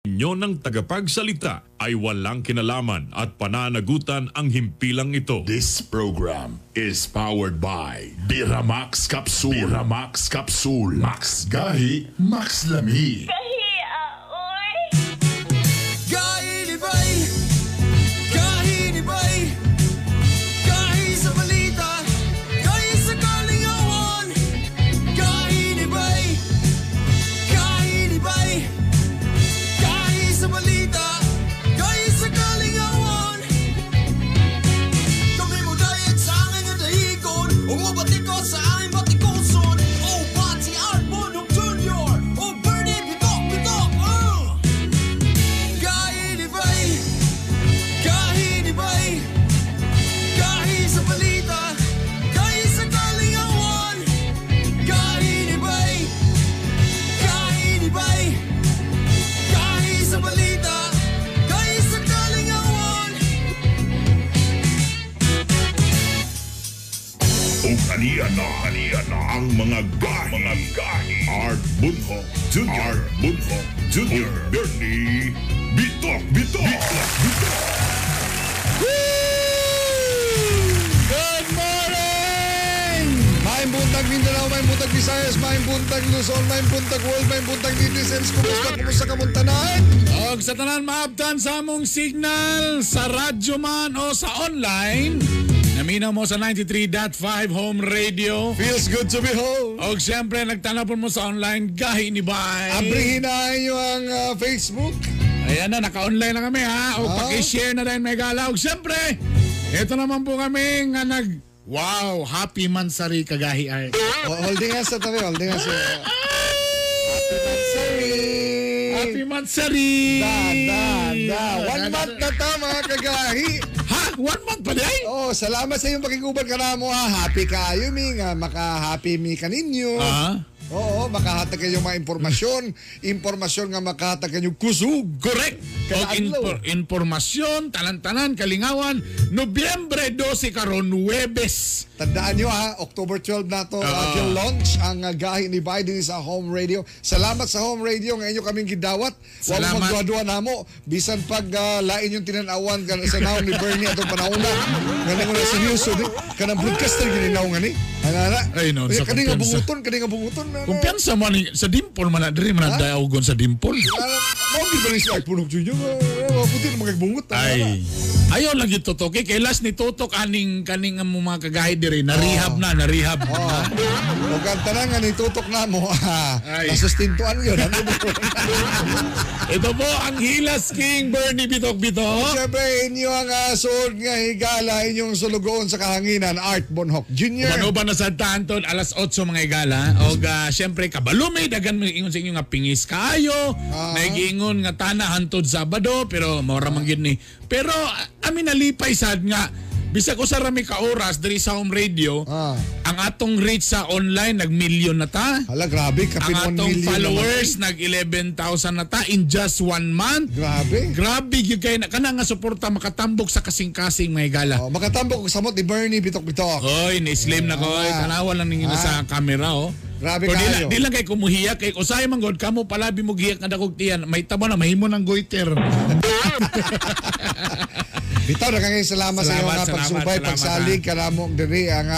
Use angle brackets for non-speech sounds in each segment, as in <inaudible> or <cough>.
inyo ng tagapagsalita ay walang kinalaman at pananagutan ang himpilang ito. This program is powered by Biramax Capsule. Biramax Capsule. Max Gahi, Max Lami. Kahiya, signal sa radyo man o sa online. Namina mo sa 93.5 home radio. Feels good to be home. Og siyempre nagtanaw po mo sa online gahi ni Bay. Abrihin na inyo ang ah, Facebook. Ayan na, naka-online na kami ha. O Ah. paki-share na din may gala. Og siyempre, ito naman po kami nga nag... Wow, happy mansari kagahi ay. O, holding hands na tabi, holding hands. Sorry. <laughs> Happy mansari! Da, da, da. One month na ta, mga kagahi. Ha? One month pa day? Oh, salamat sa iyong pakiguban ka na mo ha. Happy kayo mi nga maka-happy mi kaninyo. Ah? Oo, makahatag kayo mga impormasyon. Impormasyon nga makahatag kayo kusog. Correct. Adlaw. infor- informasyon, tanan-tanan, kalingawan, Nobyembre 12 karon Huwebes. Tandaan nyo ha, October 12 na to, Oo. uh, launch ang uh, gahi ni Biden sa home radio. Salamat sa home radio nga inyo kaming gidawat. Wala Salamat. magduwa-duwa na mo. Bisan pag uh, lain yung tinanawan ka sa naong ni Bernie atong panahuna. Nga mo na seryoso di. Kanang broadcaster gininaw nga ni. Ano na? Ay, no, sa Kani nga kumpiyansa. bunguton, kani nga bunguton. Kumpiyansa man sa dimple man na diri man na daogon sa dimple. Mo di ba ni sa punog junior? Puti na magagbungot. Ay. Ayaw lagi tutok eh. Kay last ni tutok aning kaning ang mga kagahi diri na rehab na, na rehab. Oh. Huwag kang tanang nga ni tutok na mo. <laughs> Nasustintuan yun. Ano mo? <laughs> Ito po ang Hilas King Bernie Bitok Bitok. Siyempre, inyo ang uh, suod nga higala, inyong sulugoon sa kahanginan, Art Bonhoc Jr. Ano ba na sa tanton alas 8 mga igala o uh, syempre kabalo may dagan mo ingon sa inyo nga pingis kayo Ah. nagiingon nga tana hantod Sabado pero mora man gyud ni. Pero ah, amin nalipay sad nga bisag usa ra mi ka oras diri sa home radio Ah. ang atong reach sa online nag million na ta Hala, grabe. ang Kapin 1 atong million followers nag 11,000 na ta in just one month. Grabe. grabe gyud kay na kana nga suporta makatambok sa kasing-kasing mga igala Oh, makatambok ko samot ni Bernie Bitok-Bitok. Oy, ni-slim na ko. Ah. tanawan lang ninyo Ah. sa camera, oh. Grabe di, kayo. lang- di lang kay kumuhiyak kay usay man god kamo palabi mo giyak nga dakog tiyan may tabo na mahimo ng goiter. <laughs> <laughs> Bitaw, nakangay salamat, sa iyo Salamat, nga salamat, pagsubay, salamat, pagsalig, kanamo, diri, ang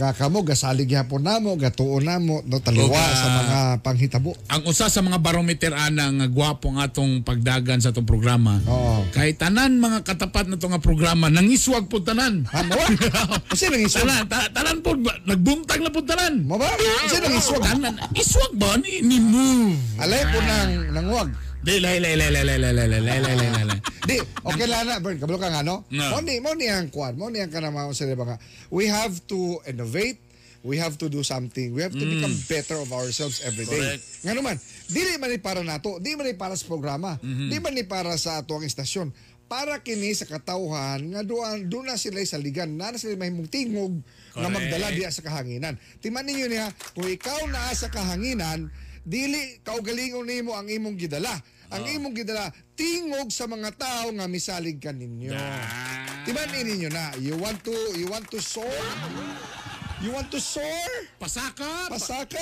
kakamo, gasalig yapon namo, gatuon namo, no, taliwa Okay. sa mga panghitabo. Ang usa sa mga barometer ana nga gwapo nga atong pagdagan sa atong programa. Oo. Kay tanan mga katapat na nga programa nangiswag po tanan. Ha, mo? <laughs> Kasi nang iswag. tanan, ta- tanan po ba- nagbuntag na po tanan. Mo ba? Kasi nang iswag. Tanan, iswag ba ni, ni move? Alay po nang nangwag. Di lay lay lay lay lay lay lay lay lay lay lay lay. Di, okay lang na, Bern, kabalo ka nga, no? No. Mo ni, mo ni ang kwan, mo ni ang kanama sa diba nga. We have to innovate, we have to do something, we have to become better of ourselves every day. Correct. Nga naman, dili man ni para nato, di man ni para sa programa, di man ni para sa ato ang istasyon, para kini sa katawhan nga doon doon na sila sa ligan na na sila mahimong tingog Correct. magdala diya sa kahanginan. Timan ninyo niya, kung ikaw naa sa kahanginan, dili kaugalingon nimo ang imong gidala. Ang imong gidala tingog sa mga tao nga misalig ka ninyo. Timan ninyo na, you want to you want to soar? You want to soar? Pasaka. Pasaka.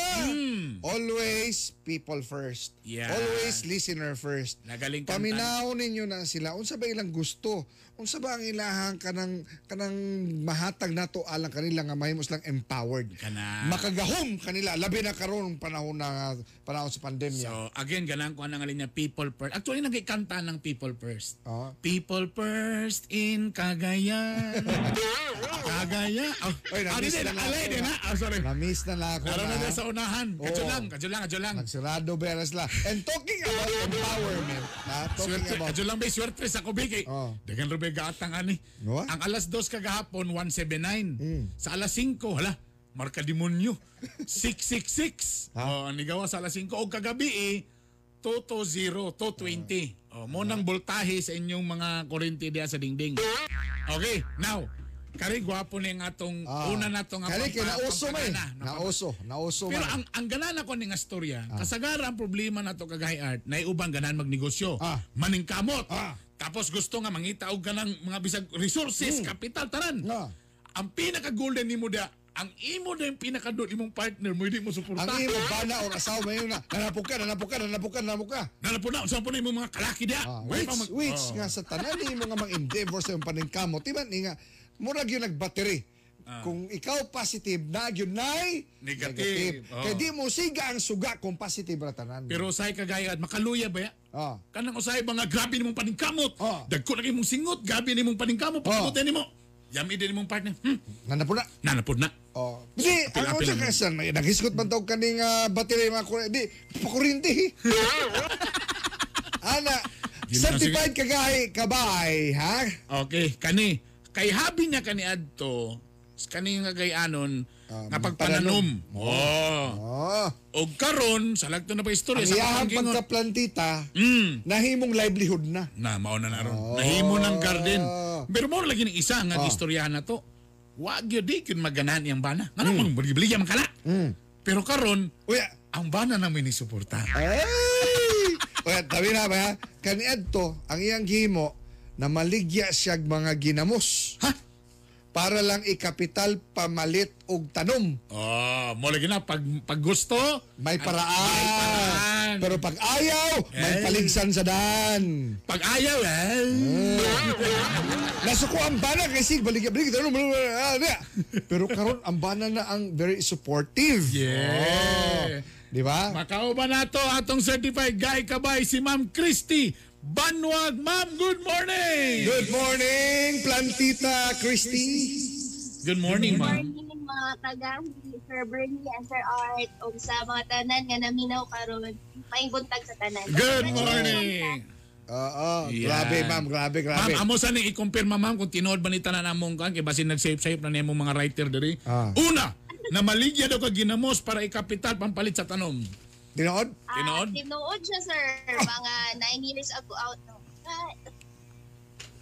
Always people first. Yeah. Always listener first. Nagaling kanta. Paminaw ninyo na sila unsa ba ilang gusto? Unsa ba ang ilahang kanang kanang mahatag nato alang kanila nga mahimos lang empowered. Kana. Makagahom kanila labi na karon panahon na panahon sa pandemya. So, again, ganang ko ang niya people first. Actually, nagkikanta ng people first. Ah. People first in Cagayan. <laughs> Cagayan. Oh, Oy, ah, na na alay, ako, di ah. na. Oh, sorry. Na-miss na lang ako na na. sa unahan. Kadyo lang, kadyo lang, kadyo lang. Nagsirado beres la. And talking about empowerment, ha? Talking Swerte, about kadyo lang ba swerte sa kubiki. Oh. Dagan rin ba gaatang ani. No? Ang alas 2 kagahapon, 179. Hmm. Sa alas 5, hala, marka demonyo. 666. Ha? Oh, nigawa sa alas 5. O kagabi eh, 220, 220. Oh, mo nang voltahe sa inyong mga kurente diya sa dingding. Okay, now, kari gwapo ni nga atong Ah. una na to nga Kali kay nauso may. Nauso, nauso Pero man. ang ang ganan ako ning istorya, kasagara ang problema nato kagay art, na ubang ganan magnegosyo, Ah. maningkamot. Ah. Tapos gusto nga mangita og ganang mga bisag resources, kapital taran. Ah. Ang pinaka golden nimo da, ang imo na yung pinaka doon imong partner mo hindi mo suporta. Ang imo bana or asawa mo yun na nanapok ka, nanapok ka, nanapok ka, nanapok ka. Nala po na, po na imong mga kalaki dia. Ah, which, mag- which Oh. nga sa tanan ni nga mang endeavor sa iyong paningkamot. Timan ni nga, murag yun nagbattery. Kung ikaw positive, na yun nay Ah. Negative. Oh. Kaya di mo siga ang suga kung positive ra tanan. Pero say kagaya at makaluya ba ya? Ah. Kanang usay ba nga grabe nimong paningkamot. Ah. Dagko lagi mong singot, grabe nimong paningkamot, pagkabutin nimo. Yami din imong partner. Hmm, Nanapo na. nanapod na. Oh. Di, ang unsa ka sa naghisgot man daw kaning uh, battery mga kuryente. Di, pakuryente. <laughs> Ana, na, certified kagahi kabay, ha? Okay, kani. Kay habi niya kani adto, kani nga kay anon, Ah, nga pagpananom. Oh. Oh. Og karon, sa lagto na pa istorya sa iyahang pagkaplantita, Mm. nahimong livelihood na. Na, mao na naron. Nahimo ng garden. Ah. Pero mo lagi ng isa nga istoryahan na to. Wa gyud di kun maganan iyang bana. Nga mm. bili man kala. Mm. Pero karon, Uya, ang bana namin ni suporta. ay! Uya, tabi na ba? Kani Edto, ang iyang gimo, na maligya siyag mga ginamos Ha? Para lang ikapital pamalit og tanom. Oh, mo lagi na pag pag gusto, May paraan. May paraan. Pero pag ayaw, may Eh. paligsan sa daan. pag ayaw, eh. Nasuko ang bana kay sig baligya baligya tanom. ah. Pero karon ang bana na ang very supportive. Yeah. Oh, di ba? Makao ba na to atong certified guy kabay si Ma'am Christy Banwag. Ma'am, good morning! Good morning, Plantita Christy. Good morning, ma'am. Morning mga kagahi, Sir Bernie and Sir Art, o sa mga tanan nga naminaw karon maing buntag sa tanan. Good morning! Oo, Yan. grabe ma'am, grabe, grabe. Ma'am, amo sa ni i-confirm ma'am kung tinuod ba ni tanan among kan kay basin nag-save-save na niyang mga writer diri. Ah. Una, na maligya daw ka ginamos para ikapital pampalit sa tanom. Tinood? Ah, tinuod siya, sir. Mga nine years ago out. No. Ah,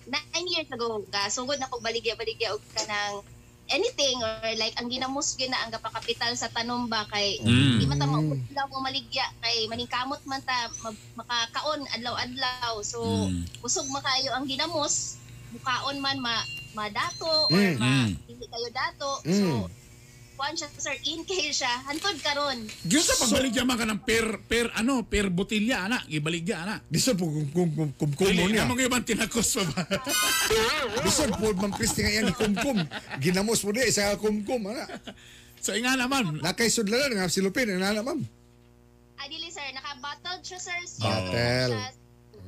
nine years ago ka. Sugod na kog baligya-baligya og kanang anything or like ang ginamos gyud na ang gapakapital sa tanom ba kay Mm. di man ta mauglaw mo maligya kay maningkamot man ta ma- makakaon adlaw-adlaw so Mm. usog makayo ang ginamos mukaon man ma madato or Mm. ma Mm. dili kayo dato Mm. So kuan siya sir in case siya hantod karon Diyo sa pagbaligya man ka ng per per ano, per botilya ana, gibaligya ana. Bisan po kung kung kung kung kung Dili niya. na mga ibang tinakos pa ba? <laughs> Bisan po ma'am Christy nga iyang kumkum. Ginamos mo di sa kumkum ana. so nga naman, Nakay sudlanan nga silupin ana ma'am. Ah, dili sir, naka-bottled siya sir. So, Bottle. siya,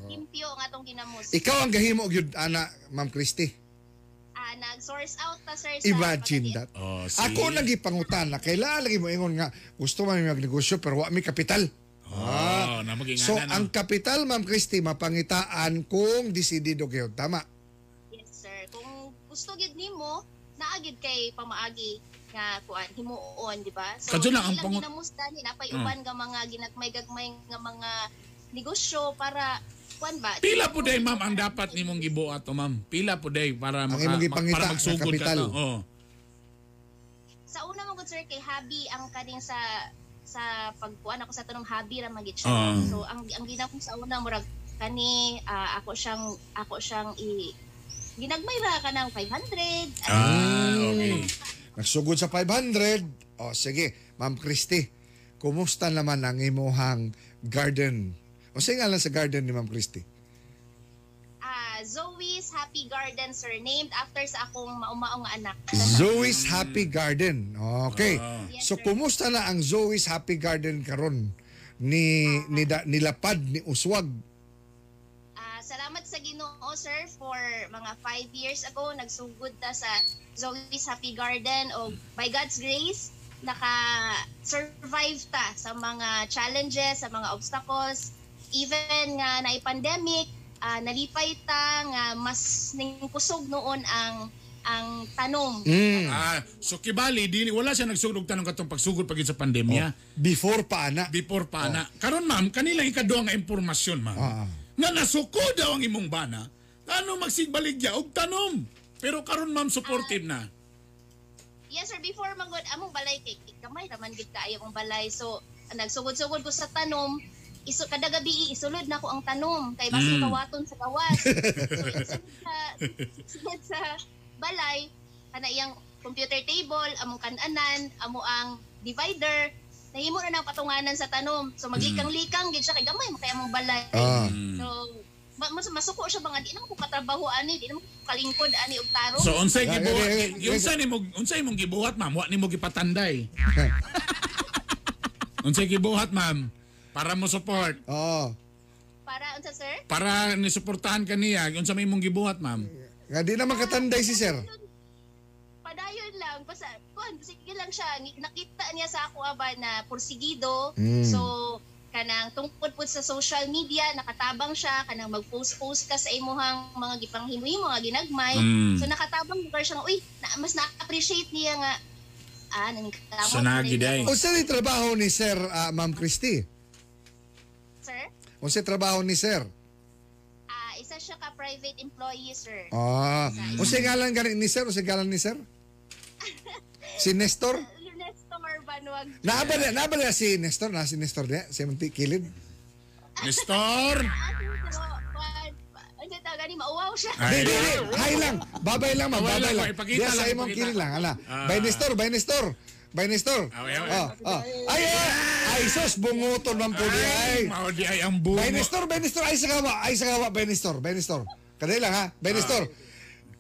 Limpyo nga tong ginamos. Ikaw ang gahimo gyud ana ma'am Christy. Ah, nag-source out ta sir sa Imagine that. Oh, see? Ako lagi pangutan na kailangan lagi mo ingon nga gusto man mi magnegosyo pero wa mi kapital. Oh, na maging So ana, ang kapital ma'am Christy mapangitaan kung desidido kayo tama. Yes sir. Kung gusto gid nimo, naagid kay pamaagi nga kuan himuon, di ba? So, Kadyo lang ang ilang pangu- ginamos dani napay Mm. uban nga mga ginagmay-gagmay nga mga negosyo para kuan ba? Pila po day ma'am ang dapat nimong gibuhat to ma'am? Pila po day para maka, imong ma- gipangita para magsugod ka kapital. to? Oh. Sa una mo gud sir kay hobby ang kaning sa sa pagkuan ako sa tanong hobby ra magit siya. Ah. So ang ang ginamong sa una murag kani ah, ako siyang ako siyang i ginagmay ra ka ng 500. Ah, okay. Nagsugod sa 500. O sige, Ma'am Christy. kumusta naman ang imuhang garden? O sa ngalan sa garden ni Ma'am Christy? Ah, Zoe's Happy Garden, sir. Named after sa akong maumaong nga anak. Zoe's Happy Garden. Okay. Yes, So sir. kumusta na ang Zoe's Happy Garden karon ni ni da, nilapad ni Uswag? Ah, salamat sa Ginoo sir for mga five years ago nagsugod ta sa Zoe's Happy Garden o by God's grace naka-survive ta sa mga challenges, sa mga obstacles, even nga na pandemic, ah, nalipay ta nga mas ning kusog noon ang ang tanom. Mm. Ah, so kibali dili wala siya nagsugod tanong katong pagsugod pagid sa pandemya. Before pa ana. Before pa na. Karon ma'am, kanila ikaduha nga impormasyon ma'am. Ah. Nga nasuko daw ang imong bana. Ano magsigbaligya og tanom. Pero karon ma'am supportive na. Yes sir, before magod among balay kay kamay raman gid kaayo ang balay. So nagsugod-sugod ko sa tanom, iso kada gabi isulod na ko ang tanom kay basin Mm. kawaton sa gawas. so <laughs> isulod sa, isulod sa balay kana iyang computer table, among kananan, amo ang divider, nahimo na ng patunganan sa tanom. So maglikang-likang gid siya kay gamay mo kay among balay. Ah. So ma- mas masuko siya ba nga di naman ko katrabaho ani, di naman ko kalingkod ani og tarong. So unsay Yeah, gibuhat? yeah, yeah, yeah. Unsa nimo unsay imong gibuhat ma'am? Wa nimo gipatanday. <laughs> unsay gibuhat ma'am? Para mo support. Oo. para unsa sir? Para ni suportahan kaniya, unsa may imong gibuhat ma'am? Nga di naman katanday si sir. padayon lang basta kuan sige lang siya nakita niya sa ako aba na porsigido Mm. so kanang tungkod pud sa social media nakatabang siya kanang mag-post-post ka sa imuhang mga gipanghimuhimo mga ginagmay Mm. so nakatabang lugar siya nga uy na, mas na-appreciate niya nga ah katawag So, nagiday. O sa trabaho ni Sir ah, Ma'am Christy? Sir O sa trabaho ni Sir? ah isa siya ka private employee sir Ah. O sa ngalan gani ni Sir? O sa ngalan ni Sir? <laughs> Si Nestor? Nestor Banuag Naaba na, naaba na si Nestor, na si Nestor niya, si Munti Kilid. Nestor. ano ta gani mauwaw siya Ay, Di, di, di. Hi lang. Babay lang, ma'am. Babay lang, Diya sa imong kilid lang. Ala. Ah. By Nestor, by Nestor. By Nestor. Away. Oh, oh. Ay, ay, ay, sus, bunguton man po di ay. Mao di ay ang bungo. By Nestor, by Nestor, ay sa gawa, ay sa gawa, by Nestor, by Nestor. Kadali lang ha, by Nestor.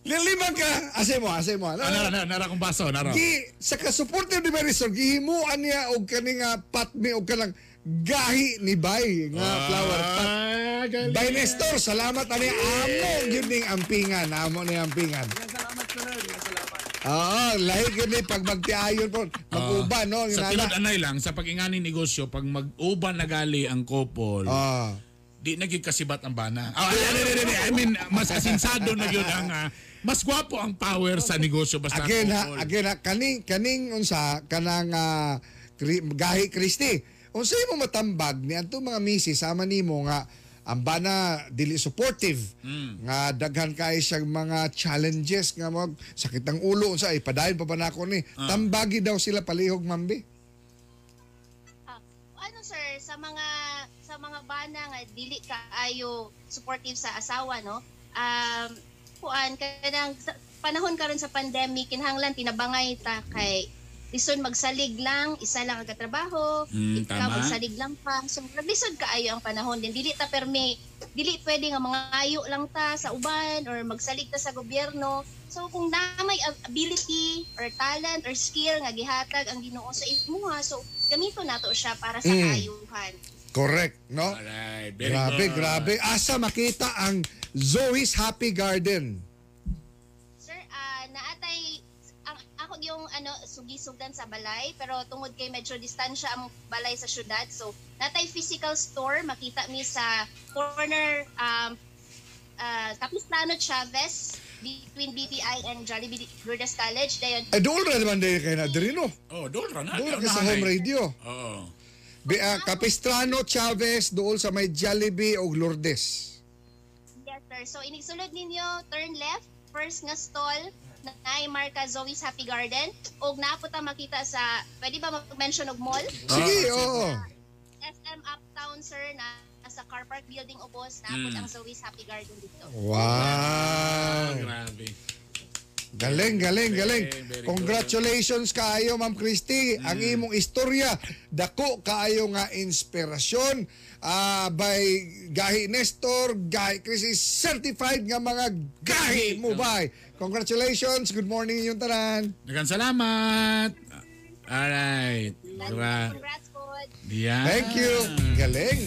Liliman ka, ase mo, ase mo. Ah, nara, nara, nara kong baso, nara. Gi, sa kasupportive ni Marisol, gihimuan niya og kaning nga patmi og kanang gahi ni Bay nga flower pot. Ah, galing. Bay Nestor, salamat ani amo gyud ning ampingan, amo ni ampingan. Oo, lahi gyud ni pag magtiayon po, mag-uban no, Sa Yung tilad nana. anay lang, sa pag-ingani negosyo, pag mag-uban na gali ang couple, Ah. di naging kasibat ang bana. Oh, ay, ay, ay, ay, ay, I mean, mas asinsado na yun ang, ah, mas gwapo ang power sa negosyo basta Again ha, couple. again ha, kaning kaning unsa kanang ah, kri, gahi Kristi. Unsa mo matambag ni adto mga misis sama nimo nga ang bana dili supportive. Nga daghan kay siyang mga challenges nga mag sakit ng ulo unsa ay padayon pa ba nako ni? Tambagi daw sila palihog mambi. Ah, ano sir sa mga sa mga bana nga dili ka ayo supportive sa asawa no? Um kuan kanang panahon karon sa pandemic kinahanglan tinabangay ta kay lison magsalig lang isa lang ang katrabaho Mm, ikaw tama. magsalig lang pa. So naglisod ka ayo ang panahon din. Dili ta permi dili pwede nga mga ayo lang ta sa uban or magsalig ta sa gobyerno. So kung namay ability or talent or skill nga gihatag ang Ginoo sa imuha so gamito nato siya para sa Mm. kaayuhan. Correct no? Alright, grabe good. grabe. Asa makita ang Zoe's Happy Garden ako yung ano sugi-sugdan sa balay pero tungod kay medyo distansya ang balay sa syudad so natay physical store makita mi sa corner um uh, Capistrano Chavez between BPI and Jollibee Lourdes College dayon ay doon ra naman din kay na diri no Oh, doon ra na. doon ra ka sa home radio Oo. Bi, ah, Capistrano Chavez dool sa may Jollibee og Lourdes Yes, sir. So, inisulod ninyo, turn left, first nga stall, na na marka Zoe's Happy Garden. O naputa makita sa, pwede ba mag-mention og mall? sige oo SM Uptown, sir, na sa car park building ubos, naapot Mm. ang Zoe's Happy Garden dito. wow Grabe. Galing, galing, galing. very Congratulations kaayo, Ma'am Christy. Ang Mm. imong istorya, dako kaayo nga inspirasyon ah, by Gahi Nestor, Gahi Christy, certified nga mga gahi mo? Congratulations. Good morning yung tanan. Dagan salamat. Alright. Diba? Congrats po. Yan. Thank you. Galing.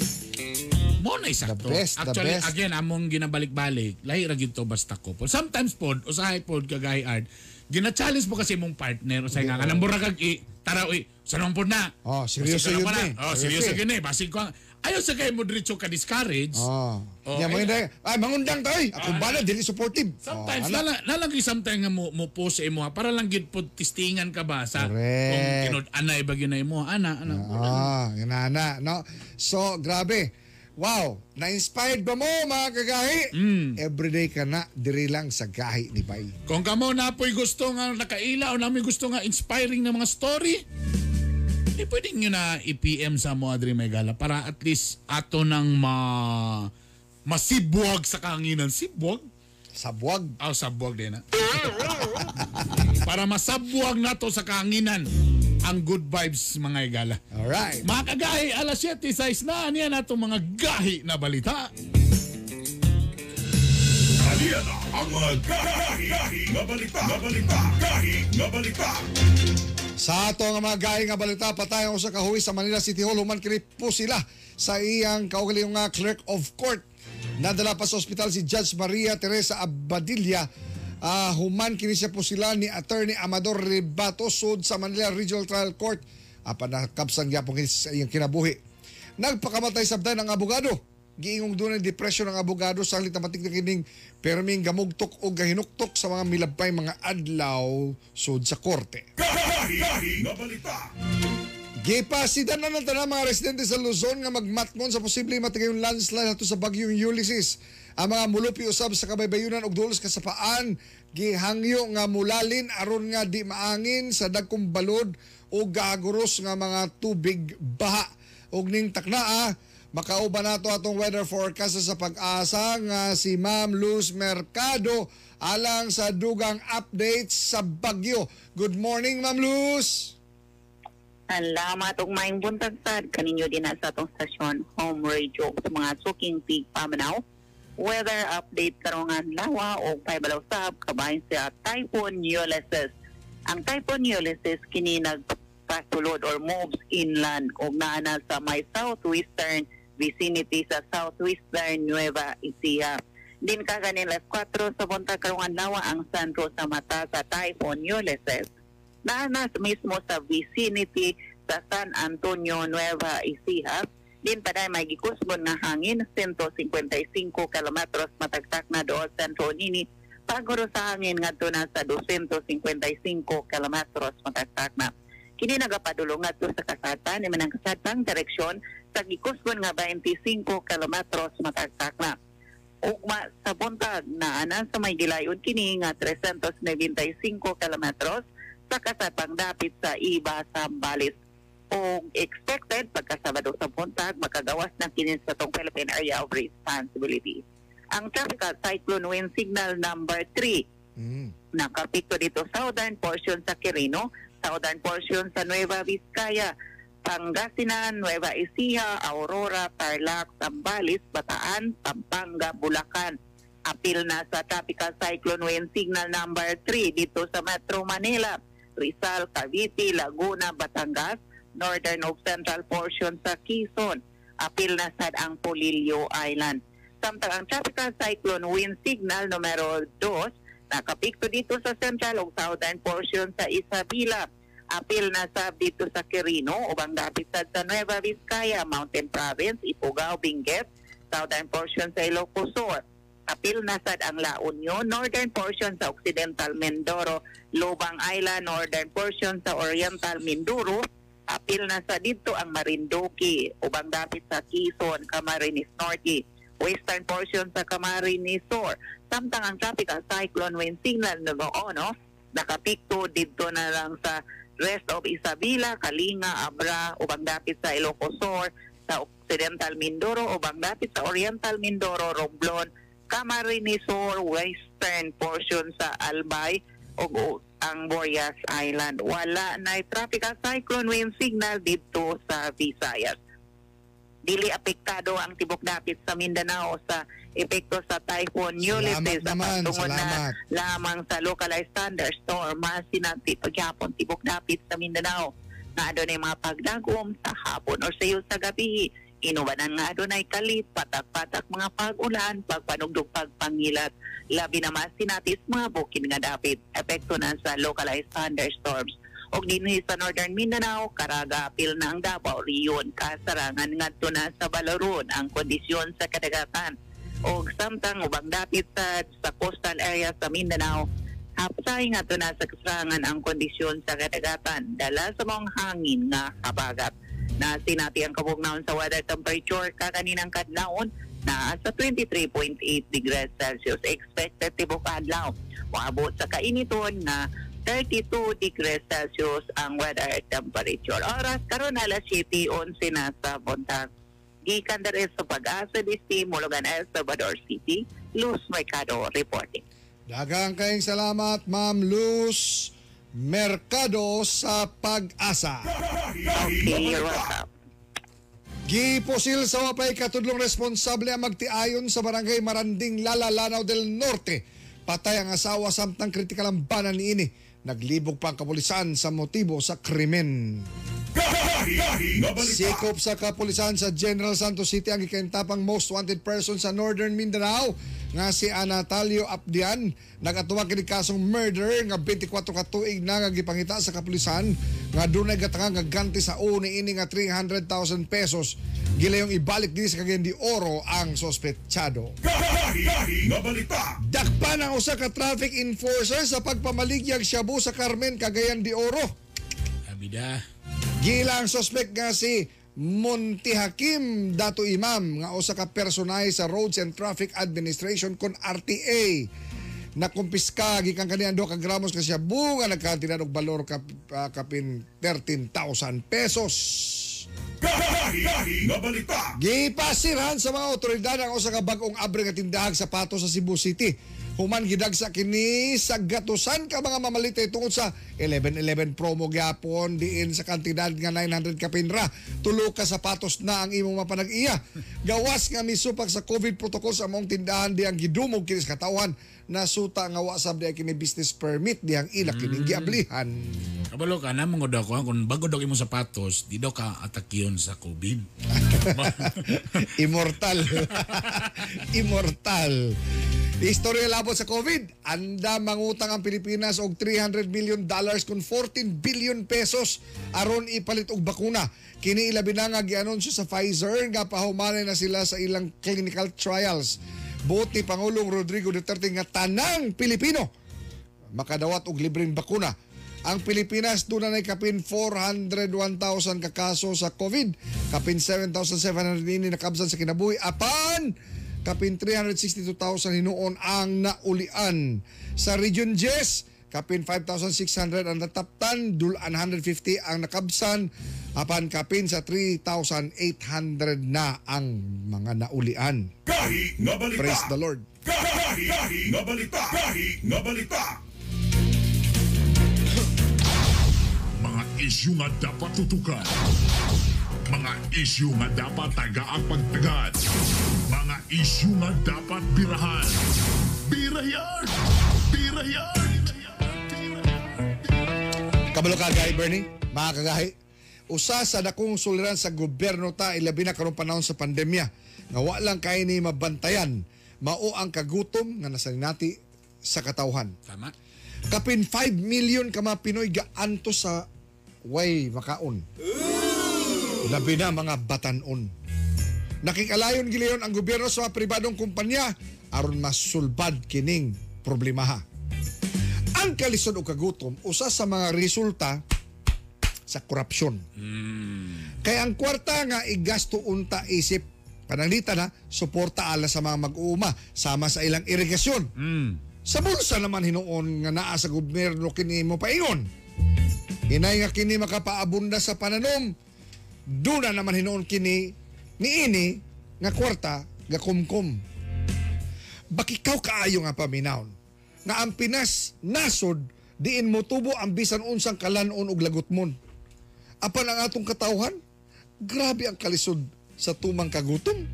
Mo na isakto. The best, the Actually, best. again, among ginabalik-balik, lahi ra gyud to basta ko. Sometimes pod, usahay pod kagay art, gina-challenge mo kasi mong partner, usay nga kanang mura kag i tara uy, sanong pod na. Oh, seryoso yun eh. Oh, Seryoso yun eh. Basig ko, ang- ayaw sa kayo mo diretso ka discourage. Oh. Oh, yeah, mga ay, mangundang ka eh. Ako ba na, dili supportive. Sometimes, oh, oh, nalagi sometimes nga mo, mo post sa imo para lang gid pod tistingan ka ba sa Correct. kung tinod anay ba gyud na imo ana ana. Ah, ganana, no? So, grabe. Wow, na-inspired ba mo mga kagahi? Mm. Everyday ka na, diri lang sa gahi ni Bay. Kung kamo na po'y gusto nga nakaila o namin gusto nga inspiring na mga story, eh pwede nyo na i-PM sa mo Adri Megala para at least ato nang ma masibwag sa kanginan. Sibwag? Sabwag. Aw, sabwag din na. <laughs> para masabwag nato sa kanginan ang good vibes mga igala. Alright. Mga kagahi, alas 7, size na niya nato mga gahi na balita. Na ang mga gahi, gahi, nga balita, nga balita, gahi, nga balita. Sa ato nga mga gahi nga balita, patayon sa kahuwi sa Manila City Hall, human kini po sila sa iyang kaugaling nga clerk of court. Nadala pa sa ospital si Judge Maria Teresa Abadilla. Ah, human kini po sila ni Attorney Amador Ribato sud sa Manila Regional Trial Court. Apa na kapsan gyapon kini sa iyang kinabuhi. Nagpakamatay sabdan ang abogado. Giingong doon ang depression ng abogado sa na matik na kining perming gamugtok o gahinuktok sa mga milabay mga adlaw sud sa korte. Gipasidan na ng tanang mga residente sa Luzon nga magmatmon sa posible matigayong landslide ato sa bagyong Ulysses. Ang mga mulupi usab sa kabaybayunan og dulos kasapaan gihangyo nga mulalin aron nga di maangin sa dagkong balod o gaguros nga mga tubig baha. Og ning taknaa makauban nato atong weather forecast sa pag-asa nga si Ma'am Luz Mercado alang sa dugang updates sa bagyo. Good morning Ma'am Luz. Salamat ug maayong buntag sad kaninyo din sa atong stasyon Home Radio sa mga suking pig pamanaw. Weather update karong adlaw o paibalaw sab kabahin sa Typhoon Ulysses. Ang Typhoon Ulysses kini nagpatulod or moves inland ug naana sa may southwestern vicinity sa southwestern Nueva Ecija. Din ka ganin las 4 sa buntag karong adlaw ang sentro sa mata sa Typhoon Ulysses nanas mismo sa vicinity sa San Antonio, Nueva Ecija. Din pa dahil may gikusgon nga hangin 155 kilometros matagtak na doon sentro nini. Paguro sa hangin nga na sa 255 kilometros matagtak na. Kini nagapadulong ngadto sa kasatan ni manang kasatang direksyon sa gikusgon nga 25 kilometros matagtak na. Ugma sa buntag na anan sa may gilayon kini nga 395 kilometros sa kasatang dapit sa iba sa Balis. O expected pagka Sabado sa buntag makagawas ng kinin sa tong Philippine Area of Responsibility. Ang tropical cyclone wind signal number 3 Mm. nakapikto dito southern portion sa Quirino, southern portion sa Nueva Vizcaya, Pangasinan, Nueva Ecija, Aurora, Tarlac, Zambales, Bataan, Pampanga, Bulacan. Apil na sa tropical cyclone wind signal number 3 dito sa Metro Manila, Rizal, Cavite, Laguna, Batangas, northern of central portion sa Quezon. Apil na sad ang Polillo Island. Samtang ang tropical cyclone wind signal numero 2 nakapikto dito sa central ug southern portion sa Isabela. Apil na sab dito sa Quirino ubang dapit sa Nueva Vizcaya, Mountain Province, Ifugao, Benguet, southern portion sa Ilocos. Apil na sad ang La Union, northern portion sa Occidental Mindoro, Lubang Island, northern portion sa Oriental Mindoro. Apil na sa dito ang Marinduque, ubang dapit sa Quezon, Camarines Norte, western portion sa Camarines Sur. Samtang ang tropical cyclone wind signal na no, nakapikto dito na lang sa rest of Isabela, Kalinga, Abra, ubang dapit sa Ilocos Sur, sa Occidental Mindoro, ubang dapit sa Oriental Mindoro, Romblon, Camarines Sur, western portion sa Albay, ug ang Boreas Island. Wala na tropical cyclone wind signal dito sa Visayas. Dili apektado ang tibok dapit sa Mindanao sa epekto sa Typhoon Ulysses sa naman, pagtungod na lamang sa localized thunderstorm masinati paghapon tibok dapit sa Mindanao. Na adunay mga pagdagom sa hapon o sa iyo sa gabi inubanan nga adunay kalit patak-patak mga pag-ulan pagpanugdog pagpangilat. Labi na masinatis mga bukid nga dapit. Epekto na sa localized thunderstorms og dinhi sa Northern Mindanao karaga apil na ang Davao Riyon kasarangan ngadto na sa Balaron ang kondisyon sa kadagatan. Og samtang ubang dapit sa sa coastal area sa Mindanao hapsay nga na sa kasarangan ang kondisyon sa kadagatan. Dala sa mga hangin nga habagat. Na sinati ang kabugnaon sa weather temperature kakaninang kadlawon na sa 23.8 degrees Celsius. Expected tibok adlaw. Moabot sa kainiton na 32 degrees Celsius ang weather temperature. Oras karon alas 7:11 na sa buntag. Gikan dere sa pag-asa disti Mulugan El Salvador City, Luz Mercado reporting. Dagang kayong salamat, Ma'am Luz Mercado sa pag-asa. Okay, you're welcome. Giposil sa wapay katudlong responsable ang magtiayon sa barangay Maranding Lalalanaw del Norte. Patay ang asawa samtang kritikal ang banan ni ini. Naglibog pa ang kapulisan sa motibo sa krimen. Sikop sa kapulisan sa General Santos City ang ikaintapang most wanted person sa Northern Mindanao nga si Anatalio Apdian nagatuwa kini kasong murder nga 24 ka tuig na nga gipangita sa kapulisan nga dunay gatanga nga ganti sa uni ini nga 300,000 pesos gilayong ibalik din sa Cagayan de Oro ang sospechado. Dakpan ang usa ka traffic enforcer sa pagpamaligyag shabu sa Carmen, Cagayan de Oro. Abida. Gila ang suspect nga si Monty Hakim Dato Imam nga usa ka personay sa Roads and Traffic Administration kon RTA na kumpiska gikan kaniya duha ka gramos ka siya bunga nagkatinad og balor ka, ah, kapin 13,000 pesos. Nga. Gipasirhan sa mga otoridad ang usa ka bag-ong abre nga tindahan sapatos sa Cebu City. Human gidagsa kini sa gatusan ka mga mamalitay tungod sa 11-11 promo gyapon diin sa kantidad nga 900 ka pinra. Tulo ka sapatos na ang imong mapanag-iya. Gawas nga misupak sa COVID protocol sa among tindahan di ang gidumog kini sa katawan na suta nga wa sab di kini business permit di ang ila kini giablihan. Kabalo ka na mga daw ko kung bago daw imong sapatos, di daw ka atakyon sa COVID. <laughs> Immortal. <laughs> Immortal. Istorya labot sa COVID. Anda mangutang ang Pilipinas og 300 million dollars kung 14 billion pesos aron ipalit og bakuna. Kini ilabi na nga gianunsyo sa Pfizer nga pahumanay na sila sa ilang clinical trials. Buot ni Pangulong Rodrigo Duterte nga tanang Pilipino makadawat og libreng bakuna. Ang Pilipinas doon na kapin 401,000 ka kaso sa COVID. Kapin 7,700 ini nakabsan sa kinabuhi. Apan, kapin 362,000 hinuon ang naulian. Sa Region 10, kapin 5,600 ang nataptan, dulan 150 ang nakabsan. Apan kapin sa 3,800 na ang mga naulian. Kahi nga balita. Praise the Lord. Kahi, kahi nga balita. Kahi nga balita. Mga isyu nga dapat tutukan. Mga isyu nga dapat tagaang pagtagad. Mga isyu nga dapat birahan. Birayan! Birayan! Kabalo ka gahi Bernie, mga kagahi. Usa sa dakong suliran sa gobyerno ta ilabi na karong panahon sa pandemya nga wa lang kay ni mabantayan mao ang kagutom nga nasaninati sa katawhan. Tama. Kapin 5 million ka mga Pinoy gaanto sa way makaon. Labi na mga batanon. Nakikalayon gilayon ang gobyerno sa mga pribadong kumpanya aron masulbad kining problemaha. Ang kalisod o kagutom usa sa mga resulta sa korupsyon. Kaya ang kwarta nga igasto unta isip pananglitan na suporta ala sa mga mag-uuma sama sa ilang irigasyon. Sa bulsa naman hinuon nga naa sa gobyerno kini mo paingon. Hinay nga kini makapaabunda sa pananom. Duna naman hinuon kini niini nga kwarta nga kumkum. Bakikaw kaayo nga paminawon nga ang Pinas nasod diin mo tubo ang bisan unsang kalanon ug lagutmon. Apan ang atong katawhan, grabe ang kalisod sa tumang kagutom.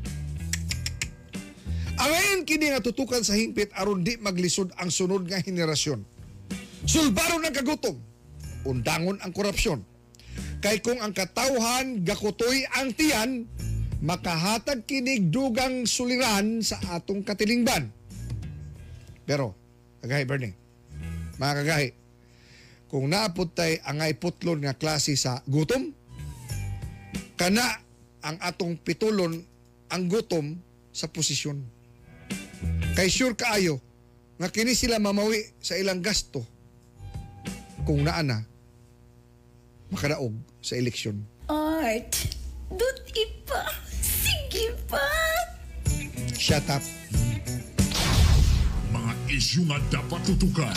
Angayon kini nga tutukan sa hingpit aron di maglisod ang sunod nga henerasyon. Sulbaron ang kagutom, undangon ang korupsyon. Kay kung ang katawhan gakutoy ang tiyan, makahatag kinig dugang suliran sa atong katilingban. Pero, kagahi Bernie, mga kagahi, kung naapod tay angay putlon nga klase sa gutom, kana ang atong pitulon ang gutom sa posisyon. Kay sure kaayo nga kini sila mamawi sa ilang gasto kung naa na makadaog sa eleksyon. Art, duti pa. Sige pa. Shut up. Mga isyu nga dapat tutukan.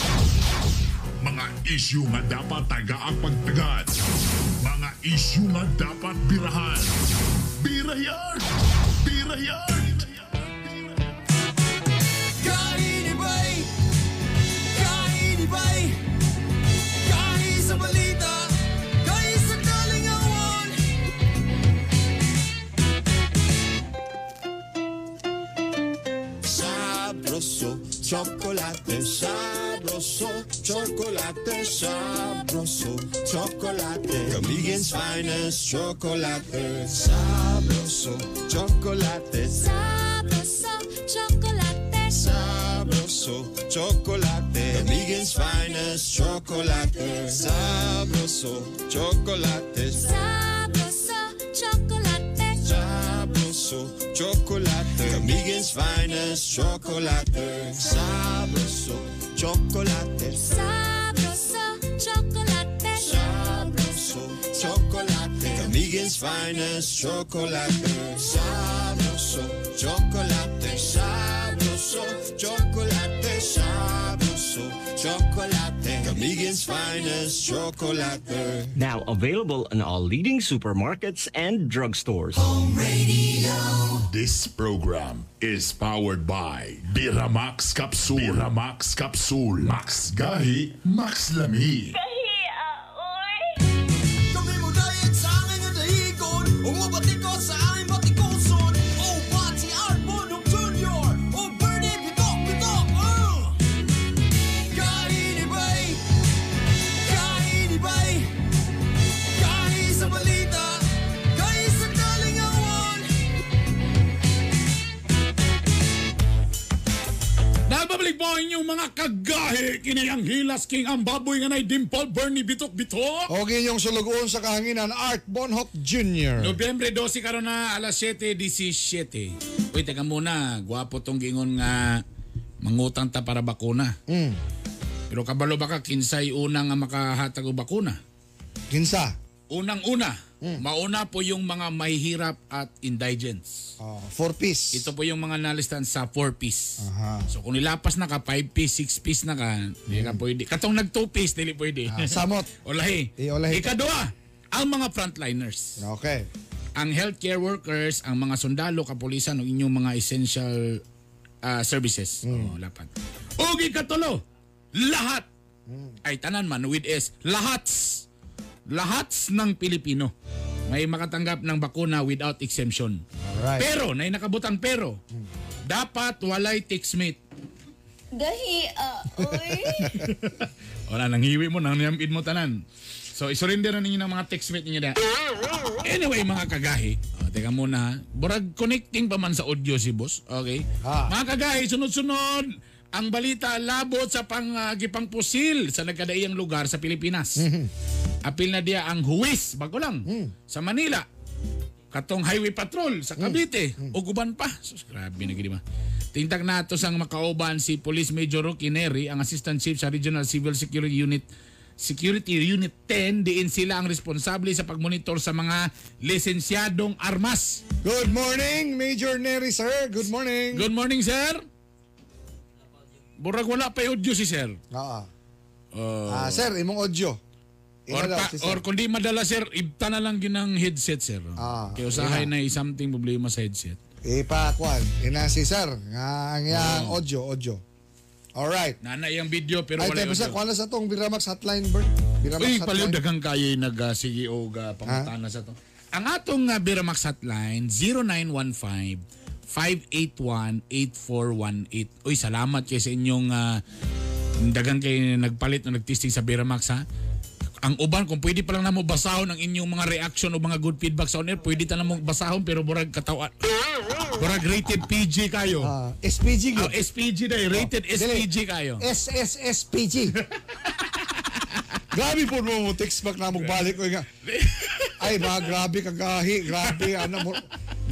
Mga isyu nga dapat tagaang pagtagad. Mga isyu nga dapat birahan. Birayan! Birayan! Sabroso, chocolate, sabroso, chocolate, sabroso, chocolate. Comedian's finest chocolate, sabroso, chocolate, Sabroso, chocolate. sabroso, chocolate. Comedian's finest chocolate, sabroso, chocolate, Sabroso, chocolate. Comedian's finest chocolate, sabroso, chocolate. Sabroso, chocolate. Sabroso, chocolate. Camigan's finest chocolate. Sabroso, chocolate. Sabroso, chocolate. Sabroso, chocolate. Camigan's finest chocolate. Now available in all leading supermarkets and drugstores. This program is powered by Biramax Capsule. Biramax Capsule. Max Gahi, Max Lami. Ang inyong mga kagahi. Kini ang Hilas King ang baboy nga nay Dimple Bernie Bitok Bitok. O inyong sulugoon sa kahanginan, Art Bonhoff Jr. Nobyembre 12 karon na alas 7:17. Uy, teka muna, gwapo tong gingon nga mangutang ta para bakuna. Mm. Pero kabalo baka kinsay una nga makahatag og bakuna. Kinsa? Unang-una, mauna po yung mga mahihirap at indigents. Oh, four piece. Ito po yung mga nalistan sa 4 piece. Aha. So kung nilapas na ka 5 piece, 6 piece na ka, hindi ka pwede. Katong nag 2 piece, dili pwede. Ah, samot. <laughs> Olahi. Eh, olahi. Ikadua, ang mga frontliners. Okay. Ang healthcare workers, ang mga sundalo, kapulisan, o inyong mga essential ah, services. Oh, lapat. Ug ikatulo, lahat. Ay tanan man with S, lahats. Lahats ng Pilipino may makatanggap ng bakuna without exemption. Alright. Pero, na nakabutang pero, dapat walay textmate. Gahi, ah, oy. <laughs> Wala, nang hiwi mo, nang niyambid mo tanan. So, isurrender na ninyo ng mga textmate ninyo da. Anyway, mga kagahi. O, teka muna. Burag connecting pa man sa audio si boss. Okay? Ah. Mga kagahi, sunod-sunod. Ang balita labot sa pangagipang pusil sa nagkadaiyang lugar sa Pilipinas. Apil na dia ang huwis, bago lang, sa Manila. Katong highway patrol sa Cavite. O guban pa. Sus, grabe na gini ba. Tintag nato sang makauban si Police Major Rocky Neri, ang Assistant Chief sa Regional Civil Security Unit Security Unit 10 diin sila ang responsable sa pagmonitor sa mga lisensyadong armas. Good morning, Major Neri, sir. Good morning. Good morning, sir. Burag wala pa yung audio si sir. Oo. Uh, Ah, sir, imong audio. Or, pa, si or kundi madala sir, ibta na lang yun ang headset sir. Ah, Kaya usahay na something problema sa headset. Ipa, kwan. Ina si sir. Ang yang Oh. audio, audio. Alright. Nana yung video pero Ay, wala sa audio. kuha na sa tong Biramax hotline, Bert. Biramax Uy, hotline. paliw daghang kayo nag uh, sige o ga pangutana sa to. Ang atong uh, Biramax hotline 0915 581-8418. Uy, salamat kayo sa inyong uh, dagang kayo nagpalit o nagtesting sa Biramax ha. Ang uban, kung pwede pa lang na mo basahon ang inyong mga reaction o mga good feedback sa on air, pwede ta na mo basahon pero burag katawan. Burag rated PG kayo. Ah, SPG Oh, good. SPG na eh. Rated Dili. SPG kayo. SSSPG. <laughs> grabe po mo mo text back na mo balik ko nga. Ay, ba grabe ka gahi, grabe ano mo.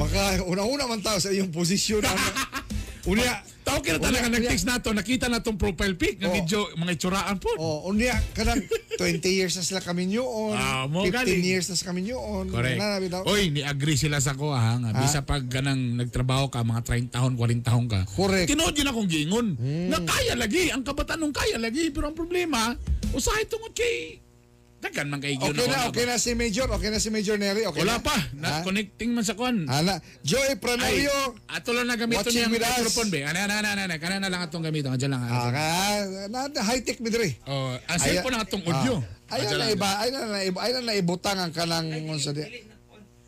Maka una-una man tao sa iyong posisyon ano. <laughs> Unya, Tao kina talaga nag-text nato, nakita na tong profile pic ng Oh. video, mga itsuraan po. oh, unya kanang 20 years na sila kami nyoon. Ah, mo 15 galing. years na kami nyoon. Correct. Na, bitaw. Oy, ni-agree sila sa ko ha, nga bisa pag ganang nagtrabaho ka mga 30 taon, 40 taon ka. Correct. Tinood yun akong giingon. Na kaya lagi, ang kabataan nung kaya lagi, pero ang problema, usahay tungod kay Dagan man kay Okay na, okay na si Major, okay na si Major Neri, okay Wala na. pa, Ha? na connecting man sa kon. Ana, Joy Ay, Pranario. ato lang na gamiton niya ang microphone be. Ana ana ana ana, kana na lang atong gamiton, adyan lang. Ah, ka, na, high tech mi diri. oh, ang cellphone ang atong audio. Ah, Ay na Adyan lang. iba, ay na na iba, ay na na ibutang ang kanang unsa di.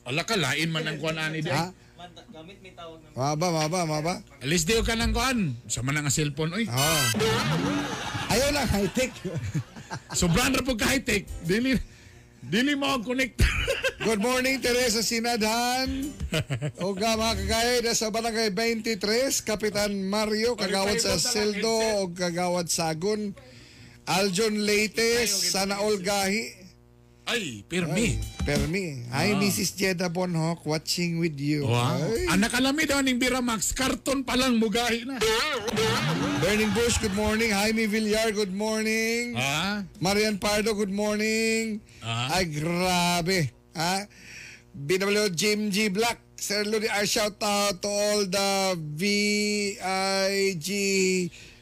Ala ka lain man ang kuan ani di. Ha? Maba, maba, maba. Alis diyo ka ng kuan. Sa man nga cellphone oy. Oh. Ayaw lang high tech. <laughs> Sobrang ra po ka high tech. Dili dili mo ang connect. <laughs> Good morning, Teresa Sinadhan. O ga mga kagayod sa Barangay 23, Kapitan Mario, kagawad sa Seldo o kagawad Sagun. Aljon Leite, sana all gahi. Ay. Permi. Hi, Mrs. Jeda Bonhoc, watching with you. Wow. Ay. Ang nakalami daw ning Biramax, karton pa lang mugahi na. Burning Bush, good morning. Jaime Villar, good morning. Ha? Marian Pardo, good morning. Ah. Ay, grabe. Ha? BW Jim G. Black. Sir Ludi, I shout out to all the VIG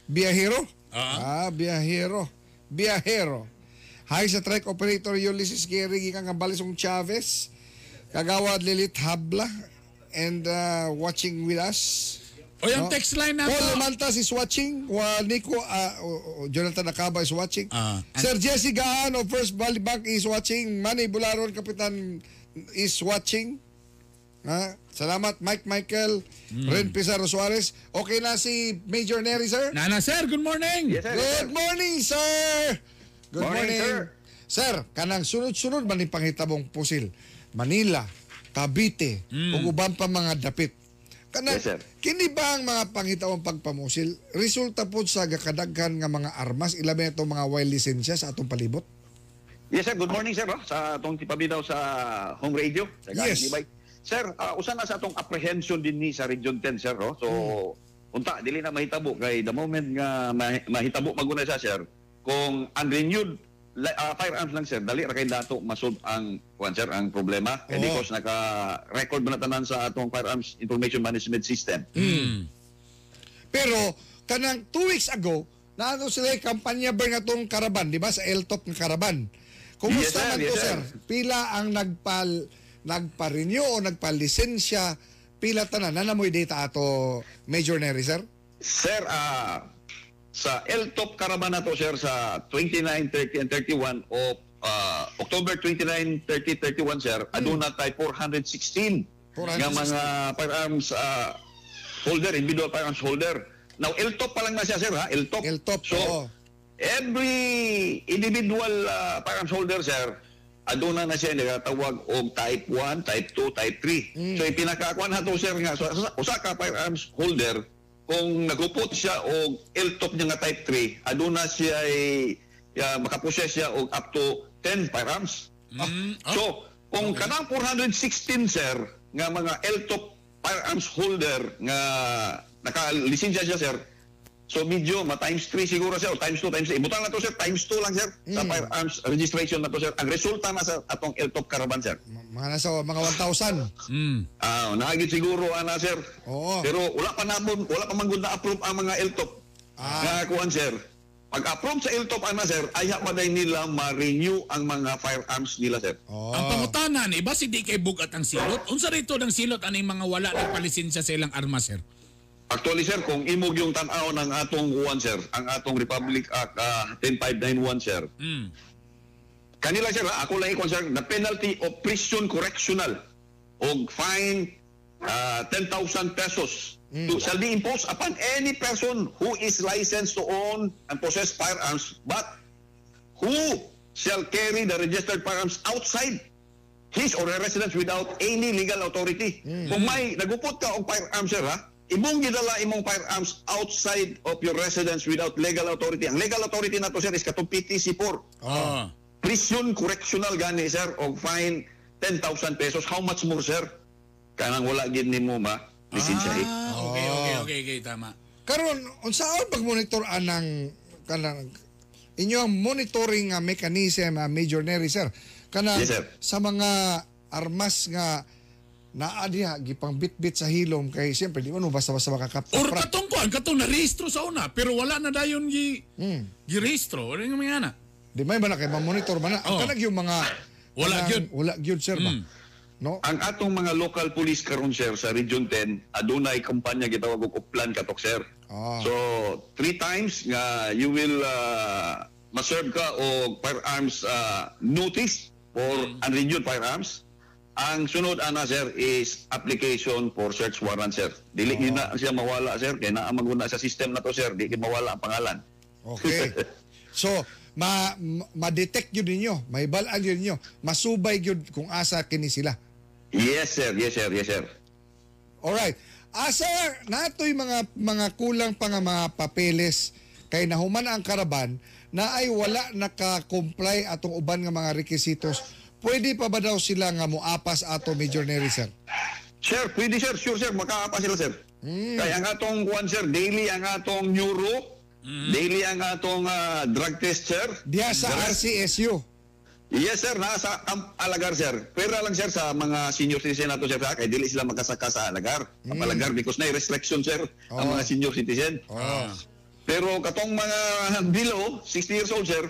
Biahero. Ah, Biahero. Biahero. Hi sa track operator Ulysses Gary, gikan kang Balisong Chavez. Kagawad Lilith Habla. And uh, watching with us. O yung No? text line na Paul Mantas is watching. While Nico, uh, uh, Jonathan Acaba is watching. Ah. Sir Jesse Gaan of First Valley Bank is watching. Manny Bularon, Kapitan is watching. Ha? Salamat, Mike Michael, Hmm. Ren Pizarro Suarez. Okay na si Major Neri, sir? Nana sir, good morning. Yes, sir. yes, sir. Good morning, sir! Good morning. Morning, sir. kanang sunod-sunod man yung panghitabong pusil. Manila, Cavite, ug uban pa mga dapit. Kanang, Yes, sir. kini ba ang mga panghitabong pagpamusil? Resulta po sa gakadaghan nga mga armas, ilabi itong mga wild lisensya sa atong palibot? Yes, sir. Good morning, sir. oh, Sa atong tipabidaw sa home radio. Sa Yes. Libay. Sir, uh, usa na sa atong apprehension din ni sa Region 10, sir. Oh. So, unta, dili na mahitabo. Kay the moment nga mahi- mahitabo maguna siya, sir, kung unrenewed uh, firearms lang, sir, dali ra kay dato masolve ang, kuwan, sir, ang problema. Kay Oo. because naka-record mo na tanan sa atong firearms information management system. Pero, kanang two weeks ago, naano sila yung kampanya ba nga itong karaban, di ba? Sa L-top ng karaban. Kumusta Yes, sir. man Yes, to, sir. sir? Pila ang nagpal, nagpa-renew o nagpa-lisensya? Pila tanan? Nanamoy data ato, Major Neri, sir? Sir, ah sa L-Top Caravan na to, sir, sa 29, 30, and 31 of ah, October 29, 30, 31, sir, aduna tayo 416 416. nga mga firearms ah, holder, individual firearms holder. Now, L-Top pa lang na siya, sir, ha? L-Top. L-top, So, oo. every individual ah, firearms holder, sir, aduna na siya nagtawag og type 1, type 2, type 3. So ipinakakuan nato sir nga so, sa- usa ka firearms holder kung nagupot siya og L-top niya nga type 3, aduna siya ay ya, makaprocess siya og up to 10 firearms. So, kung kanang 416 sir nga mga L-top firearms holder nga naka-lisensya siya sir, So medyo ma times 3 siguro sir, o times 2, times 3. Ibutan na to sir, times 2 lang sir sa firearms registration na to sir. Ang resulta na sa atong L-top caravan sir. Mga nasa mga 1,000. Mm. Ah, naagit siguro ana sir. Oo. Pero wala pa namon, wala pa man gud na-approve ang mga L-top. Ah. Nga kuan sir. Pag-approve sa L-top ana sir, ay pa day nila ma-renew ang mga firearms nila sir. Oh. Ang pangutanan, iba si kay bugat ang silot. Unsa rito ng silot aning mga wala nagpalisensya sa ilang armas, sir? Actually, sir, kung imog yung tanaw ng atong kuwan, sir, ang atong Republic Act ah, 10591, sir, Mm. kanila sir, ha, ako lang ikon sir, the penalty of prison correctional o fine ah, 10,000 pesos to, shall be imposed upon any person who is licensed to own and possess firearms but who shall carry the registered firearms outside his or her residence without any legal authority. Kung may nagupot ka og firearms sir ha, imong gidala imong firearms outside of your residence without legal authority. Ang legal authority na to sir is katong PTC4 Ah. prison correctional gani sir og fine 10,000 pesos how much more sir kanang wala gid nimo ma lisensya Ah, okay, okay, okay, okay, tama. Karon unsaon pag-monitor anang kanang inyong monitoring nga mechanism uh, Major Neri sir kanang Yes, sir. sa mga armas nga naa diha gipang bitbit sa hilom kay siyempre di mo basta-basta makakapta. Or katong kuan, katong na-rehistro sa una, pero wala na dayon gi Hmm. gi-rehistro. Ano yung mga na? Di may ba na kay ma-monitor man na. Ang Oh. kanang yung mga Wala gyud. Wala gyud sir ba? Mm. No? ang atong mga local police karon sir sa Region 10 adunay kampanya gitawag og uplan katok sir Ah. so three times nga you will uh, maserve ka og firearms uh, notice for unrenewed firearms ang sunod ana sir is application for search warrant sir dili oh. na siya mawala sir kay naa maguna sa system na to sir di mawala ang pangalan Okay. <laughs> So, ma, ma- ma-detect yun ninyo, may balaan yun ninyo, masubay yun kung asa kini sila. yes sir yes sir yes sir Alright. Asa natoy mga mga kulang pa nga mga papeles kay nahuman ang karaban na ay wala naka-comply atong uban nga mga requisitos. Pwede pa ba daw sila nga moapas ato Major Neri sir? Sir, pwede sir, sure sir, makaapa sila sir. Kaya ang atong kuan sir, daily ang atong neuro, daily ang atong ah, drug test sir. Diha sa RCSU. Yes sir, nasa Camp Alagar sir. Pero lang sir sa mga senior citizen nato sir, ha, kay dili sila makasaka sa Alagar. Camp Alagar because na restriction sir ang Oh. mga senior citizen. Ah. Pero katong mga <laughs> below 60 years old sir,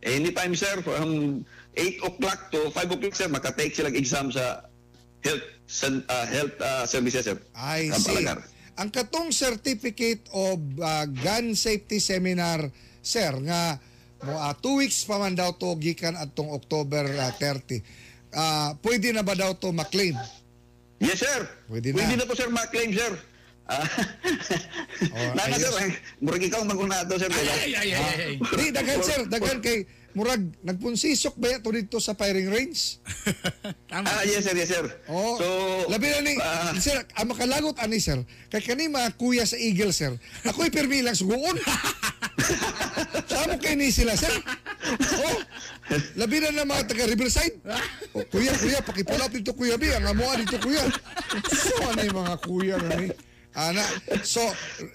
anytime sir from 8 o'clock to 5 o'clock sir, makatake sila exam sa health ah, health ah, services sir. I see. Alagar. Ang katong certificate of uh, gun safety seminar, sir, nga mo uh, two weeks pa man daw to gikan atong October uh, 30. Ah, pwede na ba daw to maklaim? Yes, sir. Pwede na. Pwede na po, sir, ma-claim, sir. Ah, <laughs> Oh, Nana, sir. eh. Murag ikaw maguna to, sir. Ay, ay, ay, ay, ay. Di, daghan sir, daghan kay murag nagpunsisok ba to dito sa firing range? <laughs> Tama. Ah, yes, sir, yes, sir. Oh, so, labi na ni, ah, sir, ang makalagot ani sir, kay kani mga kuya sa Eagle sir, ako'y permi lang suguon. Saan <laughs> mo kay ni sila sir? Oh, labi na na mga taga Riverside. Oh, kuya, kuya, pakipula dito kuya bi, ang amuan dito kuya. So, ano yung mga kuya na ni? Ana, so,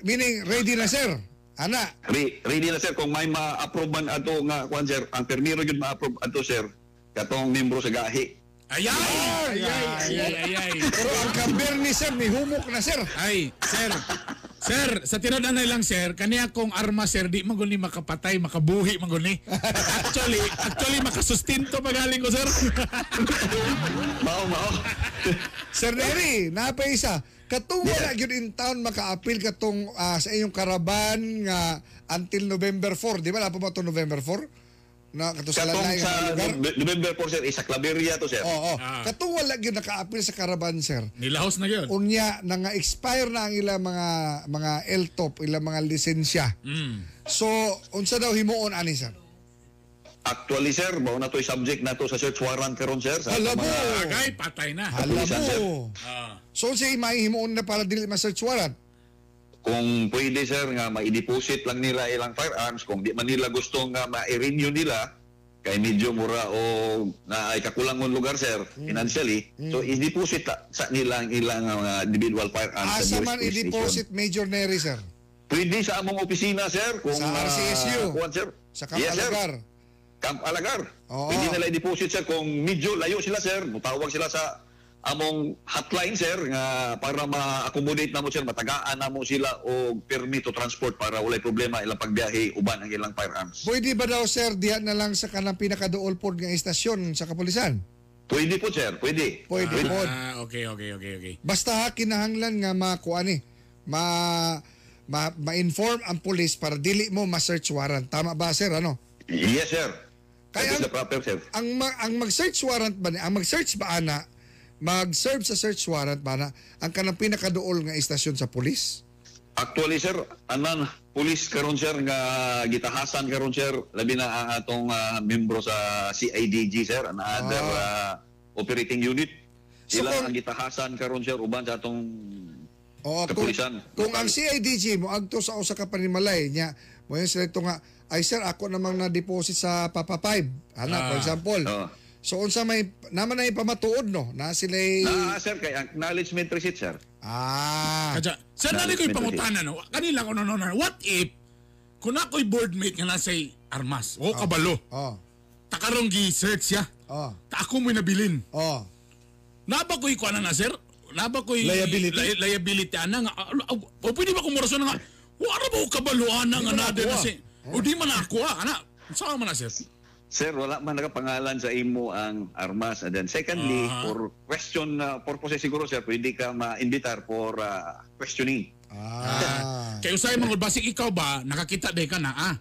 meaning ready na sir? Ana, re- ready na, sir. Kung may ma-approve man ato nga, kwan, sir, ang permiro yun ma-approve ato, sir, katong membro sa gahi. Ay, ay, ay, ay, ay, ay, ay. <laughs> pero ang kamber ni sir, may humok na sir. Ay, sir. Sir, sa tinudan na lang sir, kaniya kong arma sir, di man guni makapatay, makabuhi man guni. Actually, actually makasustinto pagaling ko sir. <laughs> Mao, mao. Sir Neri, napay isa. Katong wala gyud in town maka-appeal katong ah, sa inyong karaban nga until November 4, di ba? Lapo ba to November 4? Na kato sa sa lugar. Nove- November 4, sir, isa Claveria to, sir. Oo, oh, Ah. Katong wala gyud naka-appeal sa karaban, sir. Nilahos na yun. Unya na nga expire na ang ilang mga mga LTOP, ilang mga lisensya. Mm. So, unsa daw himuon ani sir? Actually, sir, mao na to subject na to sa search warrant karon, sir. Sa Hala mo. Agay, patay na. Hala Kapulisan, sir. mo. Ah. So, unsa may himuon na para dili ma-search warrant? kung pwede sir nga ma-deposit lang nila ilang firearms kung di man nila gusto nga ma-renew nila kay medyo mura o na ay kakulangon lugar sir financially so i-deposit ta- sa nila ang ilang mga individual firearms Asa sa man police i-deposit Major Neri, sir? pwede sa among opisina sir kung Sa ah, RCSU. kuwan, sir Sa yes, sir. Camp Alagar Oo. pwede nila i-deposit sir kung medyo layo sila sir mutawag sila sa among hotline sir nga para ma-accommodate na mo sir matagaan na mo sila og permit to transport para walay problema ilang pagbiyahe uban ang ilang firearms. Pwede ba daw sir diha na lang sa kanang pinakaduol pod nga istasyon sa kapulisan? Pwede po sir, pwede. Pwede pod. Ah, okay, okay, okay, okay. Basta ha kinahanglan nga makuha ni ma ma ma-inform ang pulis para dili mo ma-search warrant. Tama ba sir ano? Yes, sir. Kaya proper, sir. ang ma- ang mag-search warrant ba ni- ang mag-search ba ana mag-serve sa search warrant ba na ang kanang pinakaduol nga istasyon sa pulis? Actually, sir, anan, police karon sir, nga gitahasan karon sir, labi na ang atong ah, membro sa CIDG, sir, another ah, operating unit. So Sila kung- ang gitahasan karon sir, uban sa atong Oo, kung, kapulisan. kung ang CIDG mo agto sa usa ka panimalay niya, mo yung selekto nga ay sir ako namang na-deposit sa Papa 5. Ana, for Ah. example. Oo. So unsa may naman na pamatuod no na sila Na, sir, kay acknowledgement receipt, sir. Ah. Kadya, sa nani ko'y pangutana, no? kanila ko no, no, no, what if, kung ako'y boardmate nga nasa armas, o kabalo, Oh. takarong gi-search ya, Oh. ta ako mo'y nabilin. Oh. Naba ko'y kuha na na, sir? Naba ko'y Liability? li- liability ana nga. ah, ah, O pwede ba kung murason nga, wala ba ko kabalo ana nga Di mo na na si, o di man ako ana. Saan man na, sir? Sir, wala man nakapangalan sa imo ang armas. And then secondly, Ah. for question uh, purposes siguro, sir, pwede ka ma-invitar for uh, questioning. Ah. <laughs> Kaya usay mga basik ikaw ba, nakakita day ka na, ah.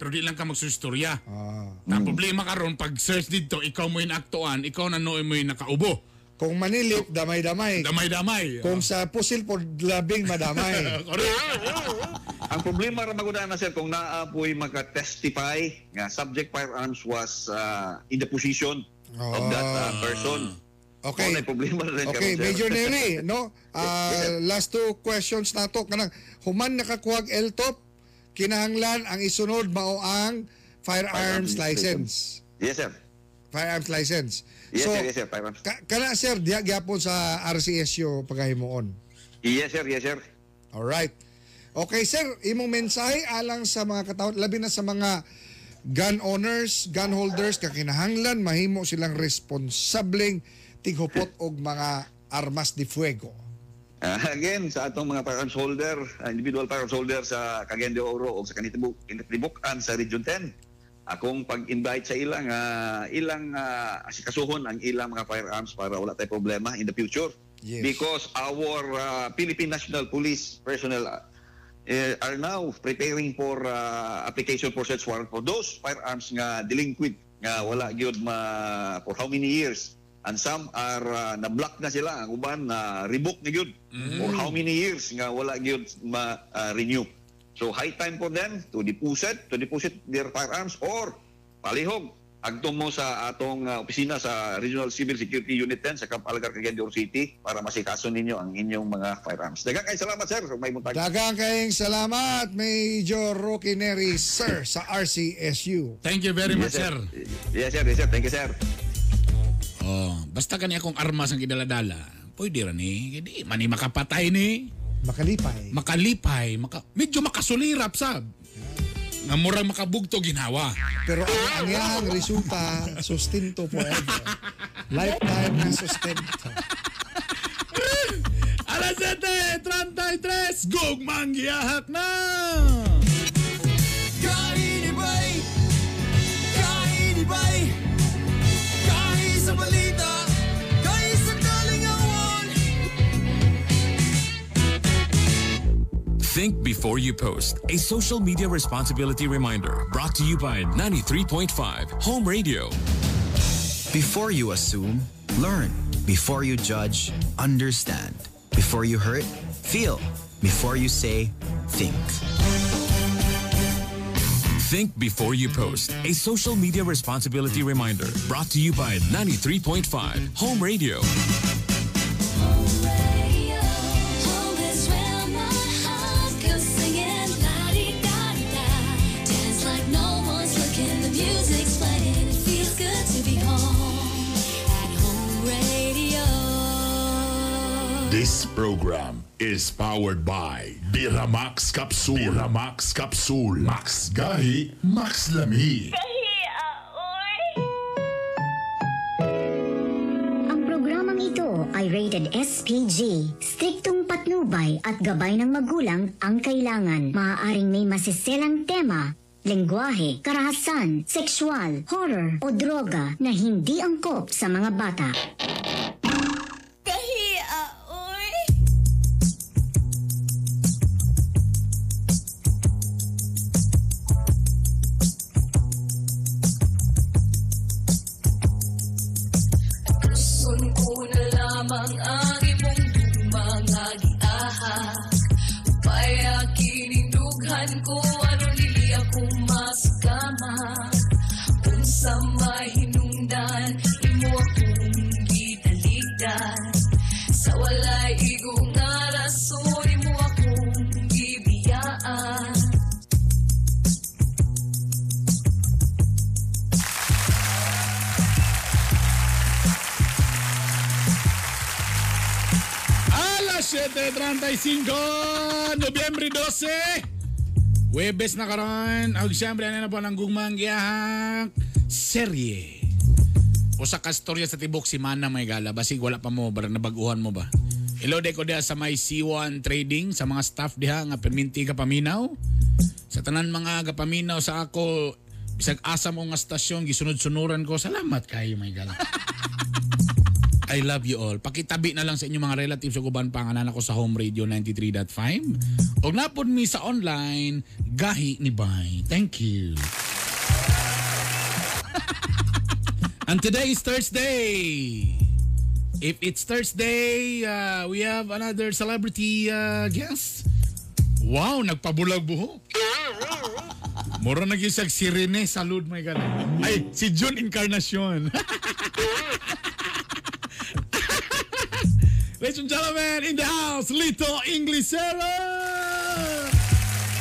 Pero di lang ka magsustorya. Ah. Na problema karon pag search dito, ikaw mo yung aktuan, ikaw na noy mo yung nakaubo. Kung manilip damay-damay. Damay-damay. Kung sa pusil po labing madamay. <laughs> Ang problema ra maguna na sir kung naapoy maka-testify nga subject firearms was uh, in the position of that uh, person. Okay. Yung problema na rin Okay, sir. Major <laughs> Neri, no? Ah, last two questions na to kanang human nakakuha og LTOP kinahanglan ang isunod mao ang firearms Firearms license. Yes, sir. Firearms license. Yes, so, sir. Yes, sir. Firearms. ka- kana sir diya gyapon sa RCSU paghimuon. Yes, sir. Yes, sir. All right. Okay, sir, imong mensahe alang sa mga katawhan labi na sa mga gun owners, gun holders ka kinahanglan mahimo silang responsableng tighupot og mga armas de fuego. Uh, again, sa atong mga firearms holder, uh, individual firearms holder sa Cagayan de Oro o sa Kanitibuk, Kanitibukan sa Region 10, akong pag-invite sa ilang uh, ilang uh, asikasuhon ang ilang mga firearms para wala tayong problema in the future. Yes. Because our uh, Philippine National Police personnel uh, are now preparing for uh, application for search warrant for those firearms nga delinquent nga wala gyud ma for how many years and some are uh, na-block na sila ang uban na revoke na gyud for how many years nga wala gyud ma uh, renew so high time for them to deposit to deposit their firearms or palihog agto mo sa atong uh, opisina sa Regional Civil Security Unit 10 sa Camp Algar, Cagayan de Oro City para masikaso ninyo ang inyong mga firearms. Daghang kay salamat sir may buntag. Dagang kayong salamat, Major Rocky Neri, sir, sa RCSU. Thank you very much, sir. Yes sir, yes sir. Thank you sir. Oh, basta kani akong armas ang kidaladala. Pwede ra ni, hindi mani makapatay ni, Makalipay. makalipay, maka, medyo makasulirap sab. Nga murang makabugto ginawa. Pero ang, ang iyang resulta, sustento forever. <laughs> Lifetime na sustento. Alas 7.33, gugmang giyahak na! Think before you post. A social media responsibility reminder brought to you by 93.5 Home Radio. Before you assume, learn. Before you judge, understand. Before you hurt, feel. Before you say, think. Think before you post. A social media responsibility reminder brought to you by 93.5 Home Radio. This program is powered by Biramax Capsule. Biramax Capsule. Max Gahi, Max Lami. Ang programang ito ay rated SPG. Striktong patnubay at gabay ng magulang ang kailangan. Maaaring may masiselang tema, lengguwahe, karahasan, sexual, horror o droga na hindi angkop sa mga bata. 12. Webes na karon. Ang siyempre, ano na po ng gugmang giyahang serye. O sa kastorya sa tibok si Mana may gala. Basig wala pa mo, barang nabaguhan mo ba? Ilode ko diha sa may C1 Trading, sa mga staff diha nga perminti ka paminaw. Sa tanan mga kapaminaw sa ako, bisag asa mo nga stasyon, gisunod-sunuran ko. Salamat kayo may gala. I love you all. Pakitabi na lang sa inyong mga relatives sa guban pangalan ako sa Home Radio 93.5. Og napod mi sa online, gahi ni Bay. Thank you. <laughs> And today is Thursday. If it's Thursday, uh, we have another celebrity uh, guest. Wow, nagpabulag buho. Mura na gisag si Rene Salud, my God. Ay, si June Encarnacion. <laughs> Ladies and gentlemen, in the house, Lito Inglisera!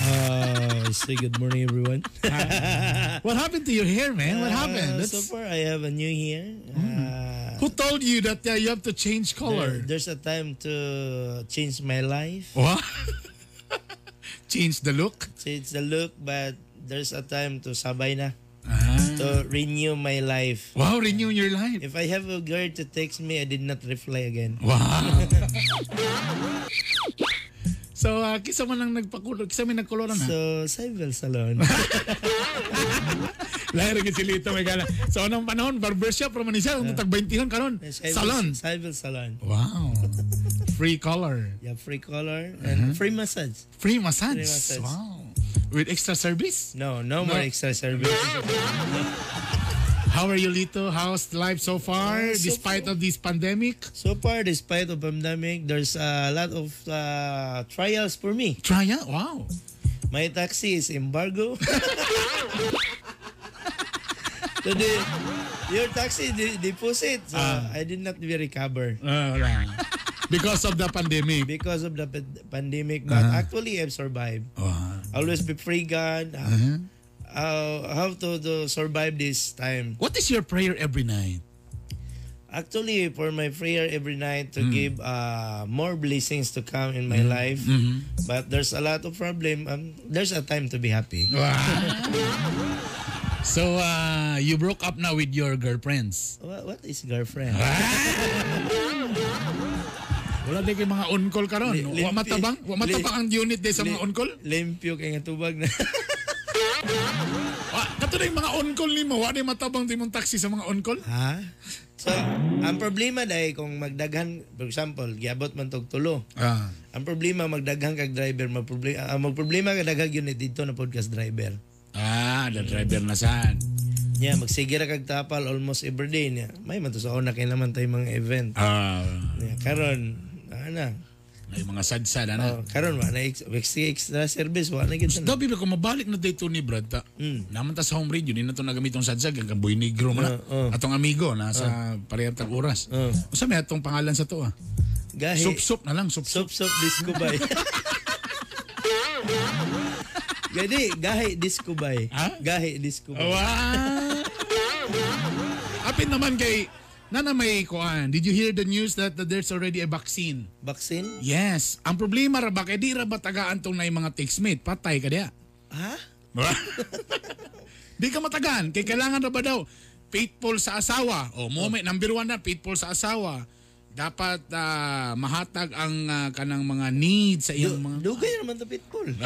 Uh, say good morning, everyone. <laughs> what happened to your hair, man? What Uh, happened? so That's- far, I have a new hair. Uh, Who told you that uh, you have to change color? there- there's a time to change my life, What? <laughs> change the look? change the look, but there's a time to sabay na. Ah. To renew my life. Wow, renew your life. If I have a girl to text me, I did not reply again. Wow. <laughs> so, uh, kisa man ang nagpakulor, kisa may nagkuloran ha? So, Cyber Salon. <laughs> Lahir ka si Lito, may gana. So, anong panahon, barbershop, raman siya, uh, tag 20 karon. Cyber- Salon. Cyber Salon. Wow. Free color. Yeah, free color and free massage. Free massage. Free massage. Wow. With extra service? No, no, more extra service. How are you, Lito? How's life so far, Uh, so despite of this pandemic? So far, despite of pandemic, there's a lot of uh, trials for me. Trial? Wow. My taxi is embargo. <laughs> so the, your taxi de- deposit, so Ah. I did not be recover. Uh, right. Because of the pandemic. Because of the pa- pandemic, but Uh-huh. actually I've survived. Wow. Always be free God. Uh, Uh-huh. uh, how to, to survive this time. What is your prayer every night? Actually, for my prayer every night to Mm. give uh, more blessings to come in my Mm. life. Mhm. But there's a lot of problem. Um, there's a time to be happy. <laughs> So, uh, you broke up now with your girlfriends? What, what is girlfriend? Wala di kay mga on-call karon. Wa matabang? Wa matabang ang unit di sa mga on-call? Limpyo kay nga tubag na. Wa kato na yung mga on-call nimo, wa di matabang di mong taxi sa mga on-call? ha? So, ang problema dahil kung magdaghan, for example, giabot man tog tulo. Ah. Ang problema magdaghan kag driver, magproblema uh, magproblema ka daghang unit dito na podcast driver. Ah, the driver na saan? Yeah, magsigira kag tapal almost every day niya. May man to sa una kay naman tay mga event. Ah, Yeah, karon ana. may mga sad-sad ana. Oh, karon wa na ex- extra, extra service wa na gid na. Dabi ko mabalik na dito ni Brad ta. Mm. Naman ta sa home radio, di na to nagamitong sadsag, ang boy negro man. Oh, oh. Atong amigo na sa parehang tag oras. Oh. Usa may atong pangalan sa to ah. Gahi. Sup-sup na lang, sup-sup. Sup sup disco bay. <laughs> Gadi, gahi disco bay. Ha? Gahi disco bay. Wow! Apin naman kay Nana may kuan. Did you hear the news that, that there's already a vaccine? Vaccine? Yes. Ang problema ra ba kay di ra ba tagaan tong na mga textmate? Patay ka diya. Ha? <laughs> di ka matagan. Kay kailangan ra ba daw faithful sa asawa. O mo may number one na faithful sa asawa. Dapat ah, mahatag ang ah, kanang mga needs sa iyang mga Dugay naman to pitbull. <laughs>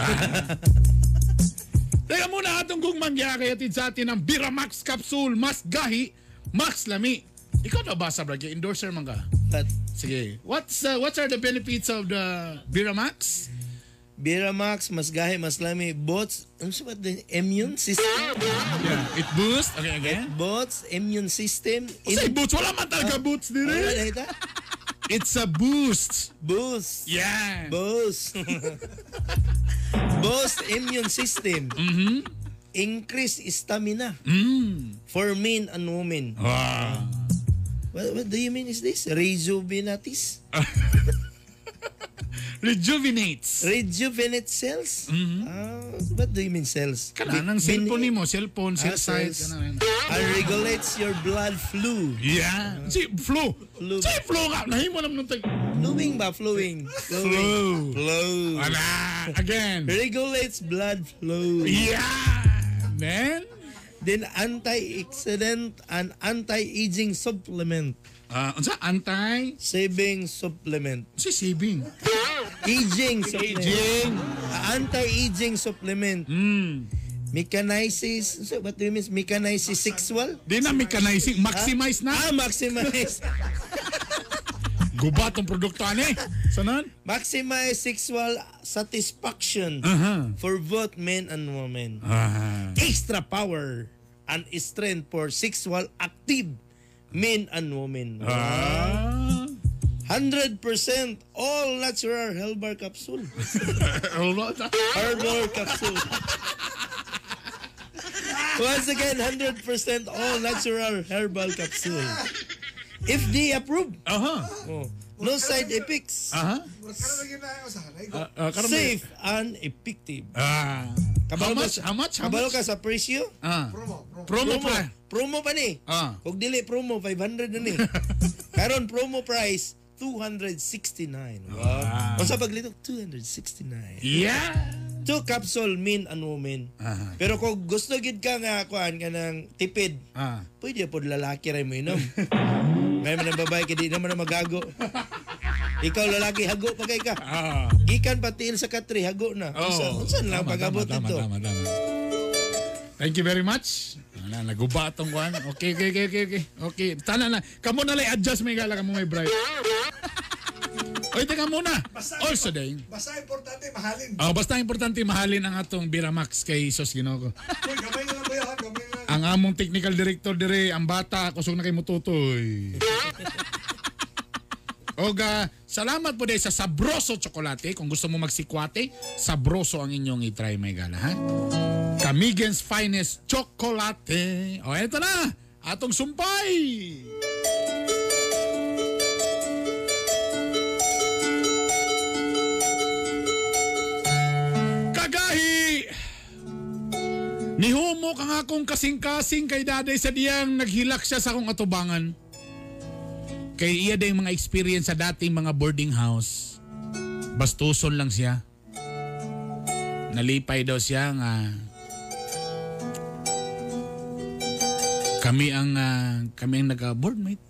Teka muna atong kung mangya kay atid sa atin ang Biramax Capsule. Mas gahi, mas lami. Ikaw na ba sa brad? Endorser man ka? But, Sige. What's uh, what are the benefits of the Biramax? Biramax, mas gahi, mas lami, bots, ano sa ba din? Immune system? Yeah. It boosts. Okay, again. Bots, immune system. Say boots. Wala man talaga boots Wala dire. It's a boost. Boost. Yeah. Boost. <laughs> Boost immune system. Mm-hmm. increase stamina Mm. for men and women. Ah. What, what do you mean is this? Rejuvenatis? <laughs> Rejuvenates. Rejuvenate cells? Ah, what do you mean cells? Kana nang Bin- cellphone nimo, cellphone, Ah, cell site, cells. kana. And regulates your blood flow. Yeah. Si flu. Flu. Si flu nga. Nahimo naman nung tag. Flowing ba? Flowing. Flowing. Flow. Wala. Again. Regulates blood flow. Yeah. Then? Then anti-oxidant and anti-aging supplement. Ah, unsa anti saving supplement. Si saving. Aging supplement. Aging. Anti-aging supplement. Mm. Mechanizes, so what do you mean? Mechanizes sexual? Di na mechanizing, maximize na. Ah, maximize. Gubat ang produkto ani. Sanan? maximize sexual satisfaction Aha. for both men and women. Ah. Extra power and strength for sexual active men and women. Ah. 100% all natural herbal capsule. <laughs> herbal capsule. Once again, 100% all natural herbal capsule. FDA approved. Aha. Oh. No side effects. Aha. Ah, ah, karon ba- Safe and effective. Ah. Kabalo How much? ka- How much? How Kabalo much? ka sa presyo? Ah. Promo, promo. Promo Promo, pa. promo pa ni. Ah. Kung dili promo 500 na ni. <laughs> Karon promo price 269. Wow. Wow. Unsa paglito 269. Yeah. Two capsule men and women. Aha. Pero kung gusto gid ka nga kuan ka ng tipid, Ah. pwede po lalaki rin mo inom. <laughs> May man ang babae kaya di naman na magago. Ikaw lalaki hago pa kay ka. Ah. Gikan patiil sa katri hago na. Unsa Oh. unsa lang Tama, pagabot tama, nito? Tama, tama, tama. Thank you very much. Wala, naguba tong kuan. Okay, okay, okay, okay, okay. Okay, tana na. Kamo na lang adjust may gala kamo may bright. Oy, teka muna. Also day. Basta importante, mahalin. Oh, basta importante mahalin ang atong Biramax kay Sos Ginoo. Uy, gamay Ang among technical director dire, ang bata, kusog na kay mututoy. Oga, salamat po din sa Sabroso Chocolate. Kung gusto mo magsikwate, Sabroso ang inyong itry may gala, ha? Camigen's Finest Chocolate. O, eto na, atong sumpay. Nihumo ka nga akong kasing-kasing kay daday sa diyang naghilak siya sa akong atubangan. Kay iya day mga experience sa dating mga boarding house. Bastuson lang siya. Nalipay daw siya nga kami ang ah, kami ang naka-boardmate.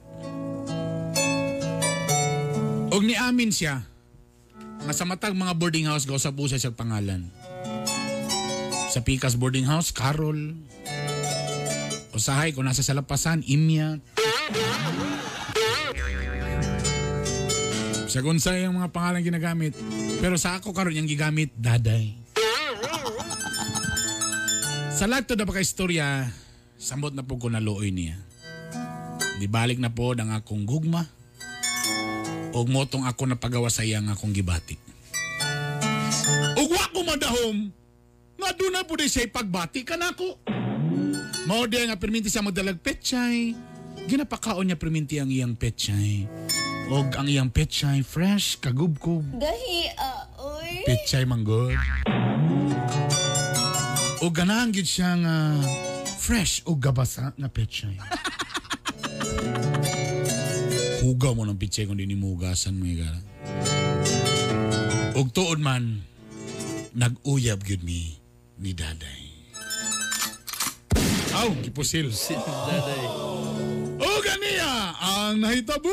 Og ni amin siya nga sa matag mga boarding house gaw sa busa siya pangalan. Sa Picas Boarding House, Carol. Usahay kung nasa Salapasan, Imya. Sa Gonsa yung mga pangalan ginagamit. Pero sa ako karon yung gigamit, Daday. Sa lahat to na istorya, samot na po ko naluoy niya. Di balik na po ang akong gugma. Og motong ako na pagawa sa iyang akong gibati. Ug wa ko madahom. Nga doon na po siya pagbati ka na ako. Mao di nga perminti siya magdalag petchay. Ginapakaon niya perminti ang iyang petchay. Og ang iyang petchay fresh, kagubkob. Gahi, ah, oy. Petchay manggod. O ganahan gid siya nga fresh o gabasa nga petchay. <laughs> Hugaw mo ng petchay kung di ni mo hugasan gara. Og tuod man, nag-uyab gyud mi ni Daday. Aw, gipusil. Daday. <laughs> O ganiya ang nahitabo.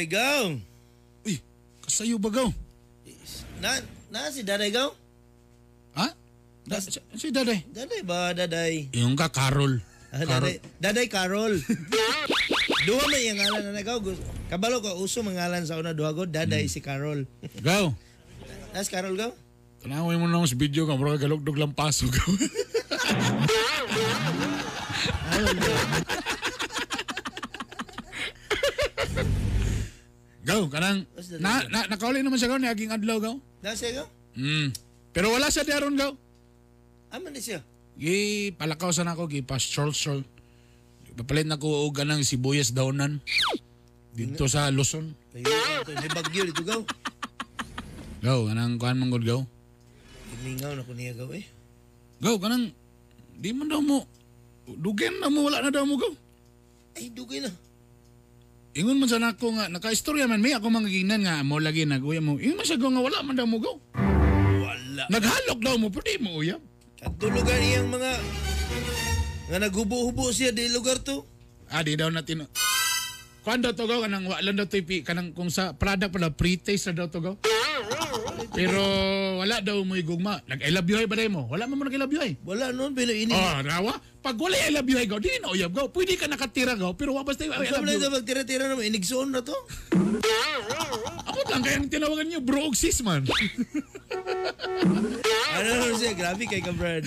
Oy, gaw. Uy, kasayo ba gaw? Na, na si Daday gaw? Ha? Da, si, si Daday. Daday ba, Daday? Yung ka, Carol. Ah, Carol. Daday, Daday Carol. <laughs> duha may yung ngalan na gaw. Gus- Kabalo ka, uso mangalan sa una duha ko, Daday Hmm. si Carol. Gaw. Nas Carol gaw? Tanawin mo na sa video ka, bro, galugdog lang paso gaw. <laughs> gaw, kanang, na, na, nakauli naman siya gaw, naging adlaw gaw. Na siya gaw? Mm. Pero wala siya daron gaw. Aman ni siya. Gi palakaw sa nako gi pas chol chol. Papalit na ko og ganang sibuyas dawnan. Dito sa Luzon. Ayun, may bagyo dito gaw. Gaw, kanang kuan mong gud gaw. Mingaw na ko niya gaw eh. Gaw, kanang di man daw mo dugen na mo wala na daw mo gaw. Ay, dugay na. Ingon man sa nako nga nakaistorya man may ako mangiginan nga mo lagi naguya mo. Ingon man gaw nga wala man daw mo gaw. Wala. Naghalok daw mo di mo uyab. Katulugan iyang mga nga naghubo-hubo siya di lugar to. Ah, di daw natin. Kuan daw to gaw kanang wala daw to ipi kanang kung sa product pala pre-taste na daw to gaw. Pero wala daw mo igugma. Nag I love you ay ba mo? Wala mo nag I love you ay. Wala noon pero ini. Oh, rawa. Pag wala I love you ay gaw, di na uyab gaw. Pwede ka nakatira gaw, pero wa basta I love sabi you. na magtira-tira naman, inigsoon na to. Ako lang kayang tinawagan niyo bro og sis man. <laughs> Ano naman siya, grabe kay ka Brad.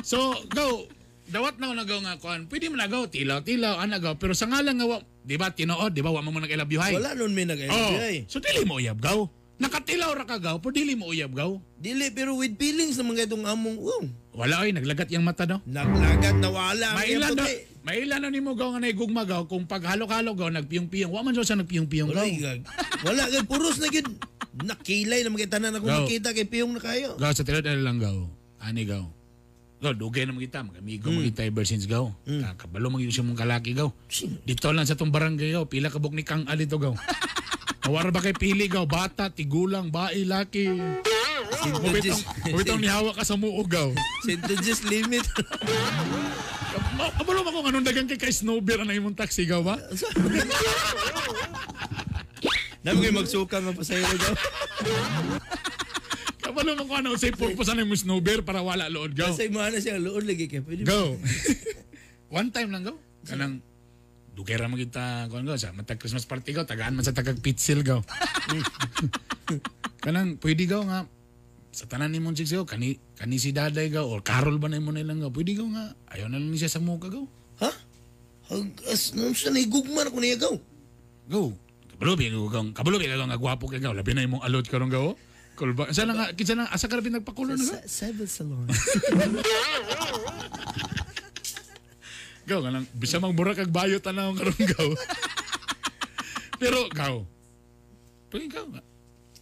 so, gaw, dawat na nagaw nga kuan. Pwede mo nagaw tilaw tilaw ana gaw, pero sa ngalan nga di ba tinuod, di ba wa mo nag I love you ay. Wala noon may nag Oh, ay. so dili mo uyab gaw. Nakatilaw ra ka gaw, pero dili mo uyab gaw. Dili, pero with feelings naman itong among, wow. Wala ay naglagat yung mata daw. Naglagat na wala. Mailan na, mailan na nimo gaw nga naigugma gaw kung pag halo-halo gaw nagpiyong-piyong. Wa man siya nagpiyong-piyong Wala, gaw. wala kay puros na gid. Nakilay na mga tanan ako Gaw. makita kay piyong na kayo. Gaw sa tilad ala lang gaw. Ani gaw. Gaw dugay na magita, magamigo Mm. magita ever since gaw. Kakabalo magyud siya mong kalaki gaw. Dito lang sa tong barangay gaw, pila ka buk ni Kang Ali to gaw. <laughs> Awar ba kay pili gaw, bata, tigulang, bae, laki. Kubitong, kubitong nihawa ka sa muog gaw. Sentences limit. Kabalo ba kung anong dagang kay snowbear na imong taxi gaw ba? <laughs> Namin kayo magsuka nga pasayro daw. <laughs> Kabalo mo kung ano say purpose na imong snowbear para wala lood gaw. Kasi mo na siya luod lagi kay pwede. Go. <laughs> One time lang go. Kanang dugera mo kita kuan go sa matag Christmas party go tagaan man sa tagag pitsil go. <laughs> Kanang pwede go nga sa tanan ni mong chicks go kani kani si daday go or Carol ba na mo nilang go pwede go nga ayaw na lang ni siya sa muka go Ha? Hagas nung siya naigugma na ko niya gaw. go kabalo bi go go kabalo bi go nga gwapo kay go labi na imong alot karon go Kulba. Sa nga kinsa na asa ka rin nagpakulo na go? Cyber salon. <laughs> Gaw, kanang bisa mang mura kag bayo tanaw karon gaw. <laughs> Pero gaw. Pero ikaw nga.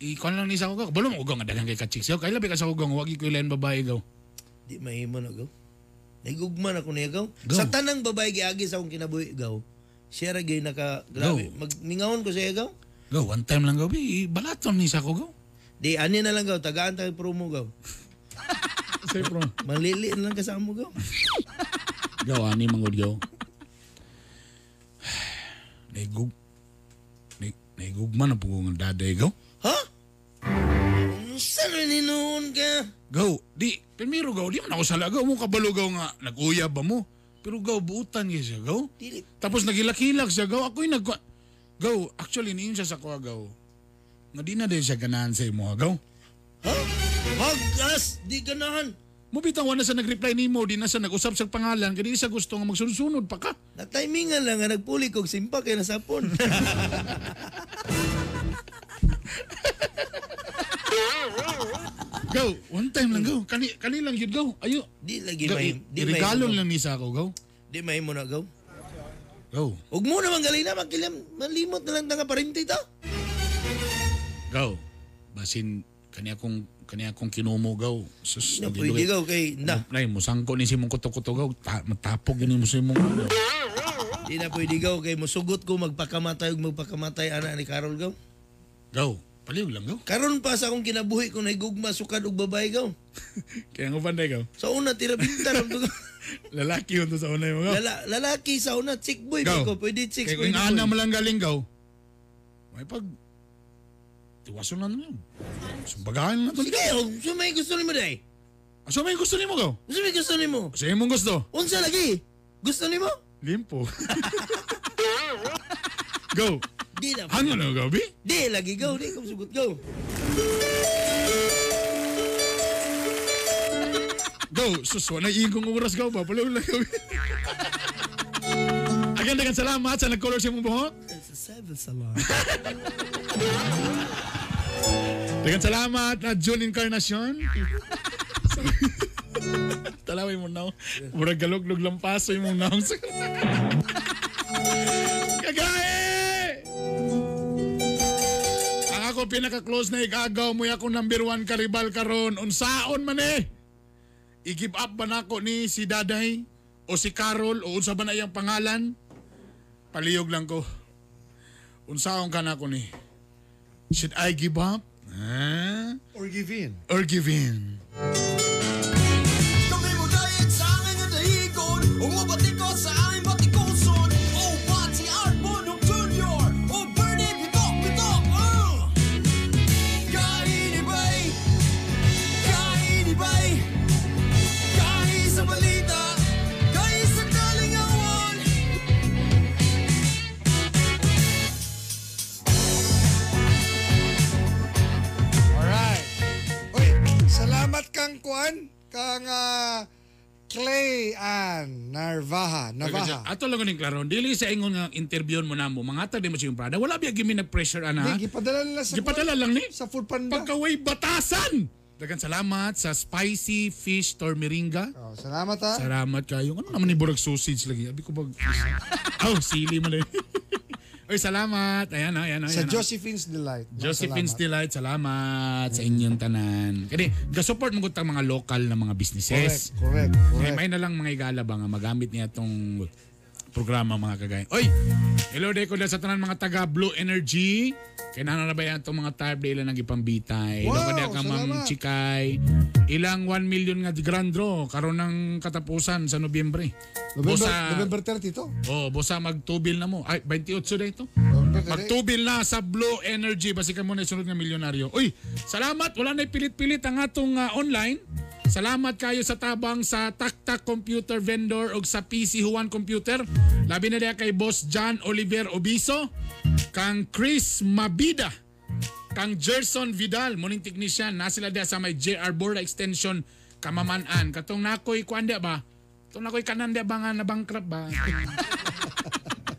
Ikuan lang ni sa ko gaw. Balo mo gaw nga dagang kay ka-chicks. Gaw, kailan ka sa ko gaw. Wagi ko ilan babae gaw. Di mahimo na gaw. Naigugma na ko niya gaw. Gaw. Sa tanang babae giagi sa akong kinabuhi gaw. Siya ra gay naka grabe. Magmingawon ko siya gaw. Gaw, one time lang gaw. Balaton ni sa ko gaw. Di ani na lang gaw tagaan tayo promo gaw. <laughs> Say pro. Malili na lang kasama gaw. Gaw, ani mangod gaw. Naigug. Naig, naigugman na po kong daday gaw. Ha? Saan na ninoon ka? Gaw, di, primero gaw, di man ako sala gaw. Mo kabalo gaw nga, nag-uyab ba mo? Pero gaw, buutan niya siya gaw. Dili. Tapos nagilak-hilak siya gaw. Ako'y nag... Gaw, actually, niyon siya sa kuha gaw. Nga di na din siya ganahan sa imo gaw. Ha? Hagas! Di ganahan. Mubitaw na sa nag-reply ni mo, di na sa nag-usap sa pangalan, kaya di siya gusto nga magsunod-sunod pa ka. Na-timingan lang nga nagpuli kog simpa kay nasapon. Gaw, one time lang gaw. Kani, kani lang yun gaw. Ayo. Di lagi Gaw, may... Di Regalo lang ni sa ako gaw. Di may mo na gaw. Gaw. Huwag mo naman galing na, magkilam, malimot na lang tanga parinti ta. Gaw. Basin, kani akong, kani akong kinumo gaw. Sus, Na, nagiluwi. pwede gaw kay, na. Nay, musangko ni si mong kuto-kuto gaw. Ta, matapog yun mo si mong gaw. Di na pwede gaw kay musugot ko magpakamatay ug magpakamatay ana ni Carol gaw. Gaw. Paliw lang gaw. Karon pa sa akong kinabuhi ko nahigugma sukad og babae gaw. <laughs> Kaya nga banday gaw. Sa una tira binta ram to gaw. <laughs> Lalaki yun to sa una yung mga. Lala, lalaki sa una, chick boy Go. ko. Pwede chick Kaya boy. kung ana mo lang galing gaw, may pag tiwaso na yun. Sumbagahan na to. Sige, oh, so may gusto ni mo day. Asa may gusto nimo gaw? Gusto may gusto ni mo. Sa imong gusto? Unsa lagi? Gusto ni mo? Limpo. <laughs> Go. Di na. Ano na gabi? Di lagi go, di ko sugot go. Go. Suswa na ingong oras gaw ba? Palaw lang gabi. Again, dagan salamat sa nag-color sa imong buhok. Sa seven salon. <laughs> Dagan salamat na June Encarnacion. <laughs> Talaway mo na. Murag galuglog lang paso yung naong sa... <laughs> Kagahe! Ang ako pinaka-close na igagaw mo ako number one karibal karon unsaon man eh. I-give up ba nako ni si Daday o si Carol o unsa ba na iyang pangalan? Paliyog lang ko. Unsaon ka nako ni? Should I give up? Huh? Or give in. Or give in? Kami mo dahil sa akin ang dahigon Umabati ko sa salamat kang kuan kang ah, Clay Ann Narvaha. Navaha. Ato lang ning klaro, dili sa ingon nga interview mo namo, mga di mo siyang Prada. Wala biya gimi nag-pressure ana. Hindi, gipadala nila sa Gipadala lang ni sa food panda. pagkaway batasan. Dagan salamat sa spicy fish tormiringa. Oh, salamat ha. Salamat kayo. Ano naman ni burag sausage lagi? Abi ko bag <laughs> Oh, sili mo na. <laughs> Oy, salamat. Ayan, ayan, ayan. Sa ayan. Josephine's Delight. Josephine's Salamat. Delight, salamat sa inyong tanan. Kani, ga-support mo tang mga local na mga businesses. Correct, correct, May, correct. may na lang mga igala ba nga magamit niya tong programa mga kagay. Oy! Hello day ko sa tanan mga taga Blue Energy. Kaya na na ba yan itong mga type day ilang nagipambitay. Hello Wow, ka ka Ma'am. Chikay. Ilang 1 million nga grand draw karon ng katapusan sa Nobyembre. November, Bosa, November 30 to. Oh, bosa magtubil na mo. Ay, 28 na ito. 30. Magtubil na sa Blue Energy. Basi ka muna isunod nga milyonaryo. Uy, salamat. Wala na pilit-pilit ang atong ah, online. Salamat kayo sa tabang sa Taktak Computer Vendor o sa PC Juan Computer. Labi na diya kay Boss John Oliver Obiso, kang Chris Mabida, kang Gerson Vidal, morning technician, na sila diya sa may JR Borda Extension, Kamaman-an. Katong nakoy, kuan diya ba? Katong nakoy kanan diya ba nga na bankrupt ba? <laughs>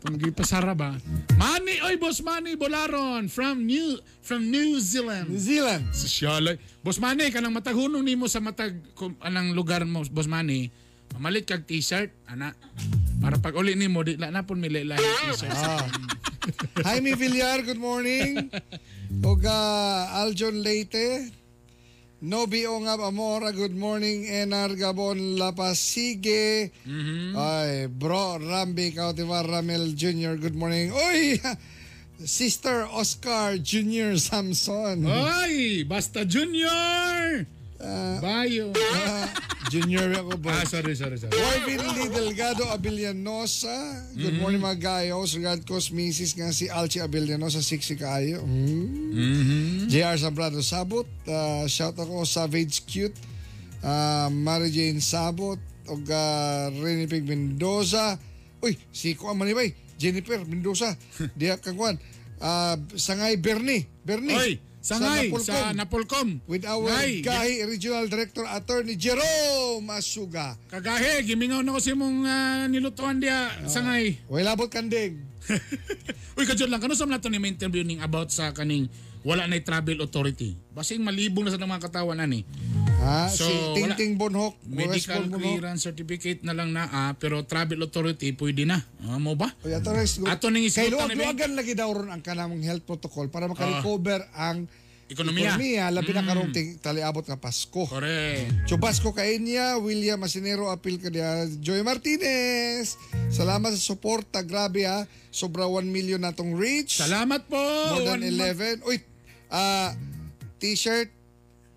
Katong pasara ba? Manny, oy boss Manny Bolaron from New from New Zealand. New Zealand. Sosyal. Boss Manny, kanang mataghunon nimo sa matag anang lugar mo, Boss Manny. Mamalit kag t-shirt, ana. Para pag uli nimo di na pun mi lahi t-shirt. Ah. Jaime Villar, good morning. <laughs> Og uh, Aljon Leite. Nobi Ongab Amora, good morning. Enar Gabon Lapasige. Ay, bro, Rambi Cautivar Ramel Jr., good morning. Uy! <laughs> Sister Oscar Jr. Samson. Oy, basta Junior. Bayo. Ah, junior ako ba? ah, sorry, sorry, sorry. Warvin Lee Delgado Abellanosa. Good morning mga gayos. Regard ko misis nga si Alchi Abellanosa, siksi kaayo. Mm. JR Sambrado Sabot. Uh, shout ako Savage Cute. Uh, Mary Jane Sabot. O uh, Rene Pig Mendoza. Uy, si ko ang manibay. Jennifer Mendoza. <laughs> Diya kangwan. Uh, Sangay Bernie. Bernie. Oy, sangay Napolcom. sa Napolcom. With our Ngay, Gahi Regional Director Attorney Jerome Asuga. Kagahe, gimingaw na ko si mong ah, nilutuan dia sangay. Way labot kanding. <laughs> Uy, kadyon lang, kano sa mga ni interview ning about sa kaning wala na travel authority. Basing malibong na sa mga katawan ani. Ha? So, si. Tingting Bonhok. Medical Bonhok. clearance certificate na lang na ah, pero travel authority pwede na. Ah, mo ba? Ito rin siguro. Ato ning Kay isgutan ni luwag-luwagan lagi daw ron ang kanamong health protocol para makarecover ang Ekonomiya. ekonomiya labi na Mm. karong ting- taliabot nga Pasko. Correct. So Pasko kainya, William Masinero apil ka dia, Joy Martinez. Salamat sa suporta, grabe ha. Sobra 1 million natong reach. Salamat po. More than One 11. Uy, ah, t-shirt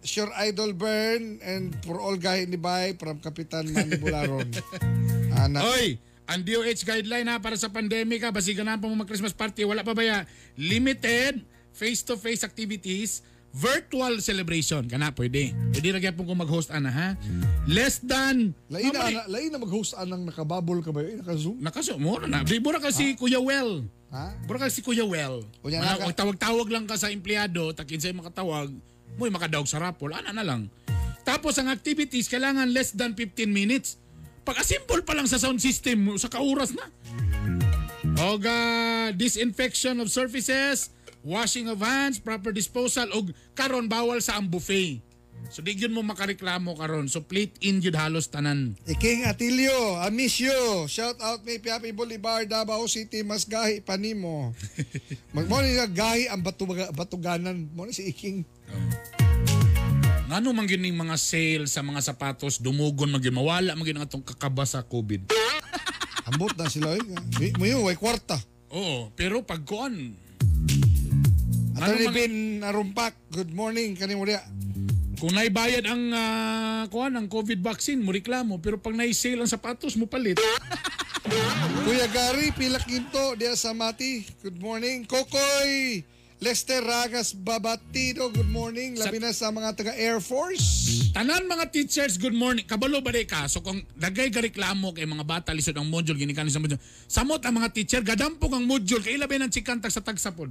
Sure Idol Burn and for all gahi ni Bay from Kapitan Manny Bularon. <laughs> Anak. Oy, ang DOH guideline ha para sa pandemic ha, basigan na pa mo mag-Christmas party, wala pa ba ya? Limited face-to-face activities, virtual celebration. Kana, pwede. Pwede ra gyapon kung mag-host ana ha. Less than Lain na, ana- lain na mag-host anang nakababol ka ba? Eh, naka-zoom? Nakaso mo na. Di bura kasi Kuya Well. Ha? Bura kasi Kuya Well. Kunya Mga- naka- kung tawag-tawag lang ka sa empleyado, takin sa'yo makatawag, mo'y makadaog sa rapol, ana na lang. Tapos ang activities, kailangan less than 15 minutes. Pag assemble pa lang sa sound system, sa kauras na. Og ah, disinfection of surfaces, washing of hands, proper disposal, og karon bawal sa ang buffet. So di yun mo makareklamo karon. So plate in yun halos tanan. Iking Atilio, I miss you. Shout out may Piapi Bolivar, Davao City, mas gahi pa nimo. <laughs> Magmo ni nga gahi ang batuga, batuganan mo si Iking. Ngano man gining mga sale sa mga sapatos dumugon magin mawala magin ang atong kakaba sa COVID. <laughs> Ambot na sila eh. Di- Mo yun, way kwarta. Oo, pero pag kuan Attorney Ano man- Bin Narumpak, good morning kanimo diya. kung naibayad ang ah, kuan ang COVID vaccine mo reklamo pero pag nai-sale ang sapatos mo palit. <laughs> Kuya Gary, pila kinto diya sa Mati. Good morning. Kokoy, Lester Ragas Babatido, good morning. Labi na sa mga taga Air Force. Tanan mga teachers, good morning. Kabalo ba day ka? So kung dagay ka reklamo kay mga bata lisod ang module ginikanin sa module. Samot ang mga teacher gadampong ang module kay ilabi ng chikantag sa tagsapod.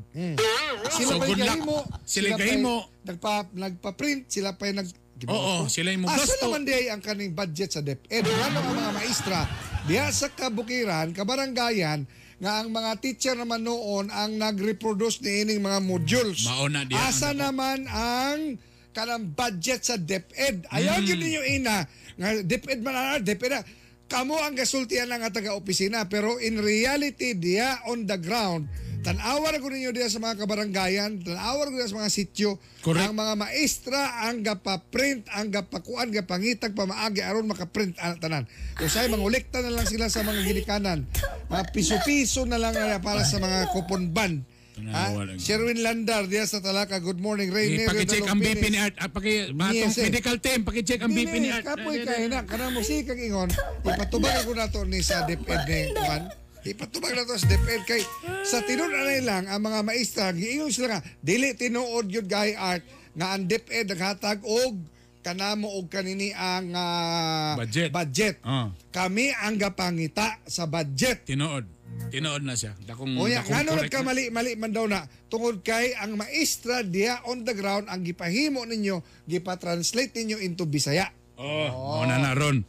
Sila So, pa good luck. mo. Sila gahimo. Nagpa, nagpa-print, sila pa nag... Oo, sila yung Asa gasto. naman di ang kaning budget sa DepEd? Ano ang mga maestra? Diya sa kabukiran, kabaranggayan, nga ang mga teacher naman noon ang nag-reproduce ni ining mga modules. Mauna diya Asa naman ang kanang budget sa DepEd? Ayaw Mm. yun ninyo ina. Nga DepEd man na, DepEd na. Kamo ang gasultihan ng taga-opisina pero in reality diya on the ground Tanawa ko ninyo diya sa mga kabaranggayan, tanawa ko diya sa mga sityo, Correct. ang mga maestra ang gapa-print, ang gapakuan, gapangitag pamaagi aron maka-print ang tanan. Usay mangulekta na lang sila sa mga ginikanan. Mga piso-piso na lang nila para sa mga coupon ban. Ha? Sherwin Landar diya sa Talaka. Good morning, Eh, Rainier. paki-check ang BP ni Art. Ah, paki, atong Yes, eh. medical team, paki-check ang BP ni Art. Kapoy ka na, kanang musikang ingon, ipatubag ko na to ni sa DepEd ni Juan. Ipatubag na to sa DepEd kay sa tinunan lang ang mga maestra, giingon sila nga, dili tinuod yun gay art nga ang DepEd naghatag og kanamo og kanini ang ah, Budget. budget. Ah. Kami ang gapangita sa budget. Tinood. Tinood na siya. Dakong, O ya, dakong na. nagkamali mali man daw na tungod kay ang maestra diya on the ground ang gipahimo ninyo, gipa-translate ninyo into Bisaya. Oh, muna na ron.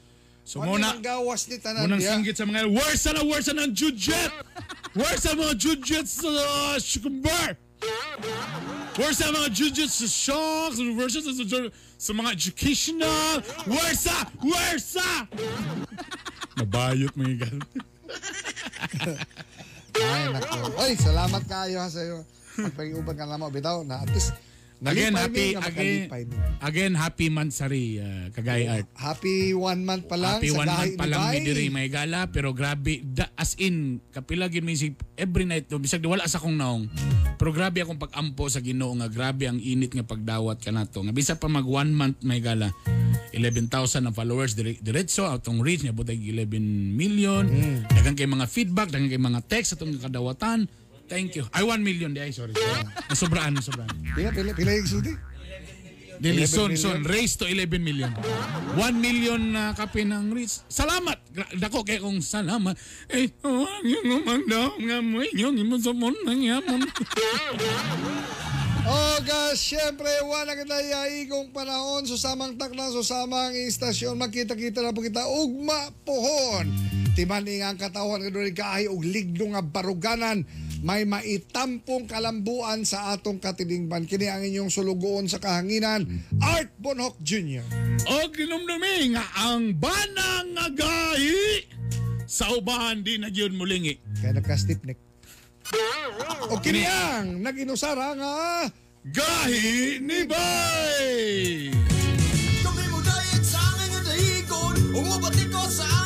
So muna, gawas ni tanan munang diya? singgit sa mga, where's na where's na ng Jujet? Where's sa mga Jujet sa uh, Shukumbar? Where's sa mga Jujet sa shocks? Where's sa, sa, sa mga educational? Where's sa? Where's sa? Nabayot mga gal. <laughs> Ay, nako. Oy, salamat kayo ha sa iyo. Pagpag-uban ka naman, bitaw, na at least, Again, happy, again, again, happy Mansari, uh, Kagay Art. Happy one month pa lang Happy sa one month pa ni lang diri may gala pero grabe da, as in kapila gid mi si every night bisag di wala sa akong naong. Pero grabe akong pag-ampo sa Ginoo nga grabe ang init nga pagdawat kanato nga bisa pa mag one month may gala 11,000 ang followers dire, diretso atong reach nga butay 11 million. Mm. daghang kay mga feedback daghang kay mga text atong kadawatan thank you ay 1 million di ay sorry nasobraan nasobraan Pila, pila, pila yung sulti? Dili, 11 son, son, raise to 11 million. 1 million na kape ng reach. Salamat! Dako kay kong salamat. Eh, oh, yung umagdaw nga mo, yung imusumon na yamon. <laughs> Oh guys, syempre wala kita yaigong panahon susamang takna susamang istasyon makita-kita na po kita ugma pohon. Timani nga ang katawan nga doon kaay og ligdo nga baruganan may maitampong kalambuan sa atong katilingban. Kini ang inyong sulugoon sa kahanginan, Art Bonhoc Jr. o ginumdumi nga ang banang nga gahi sa ubahan di na yun mulingi. Kaya nagka-stiff neck. O kini ang nag-inusara nga Gahi ni Bay! Kami mo dayat sa aming dahigon Umabati ko sa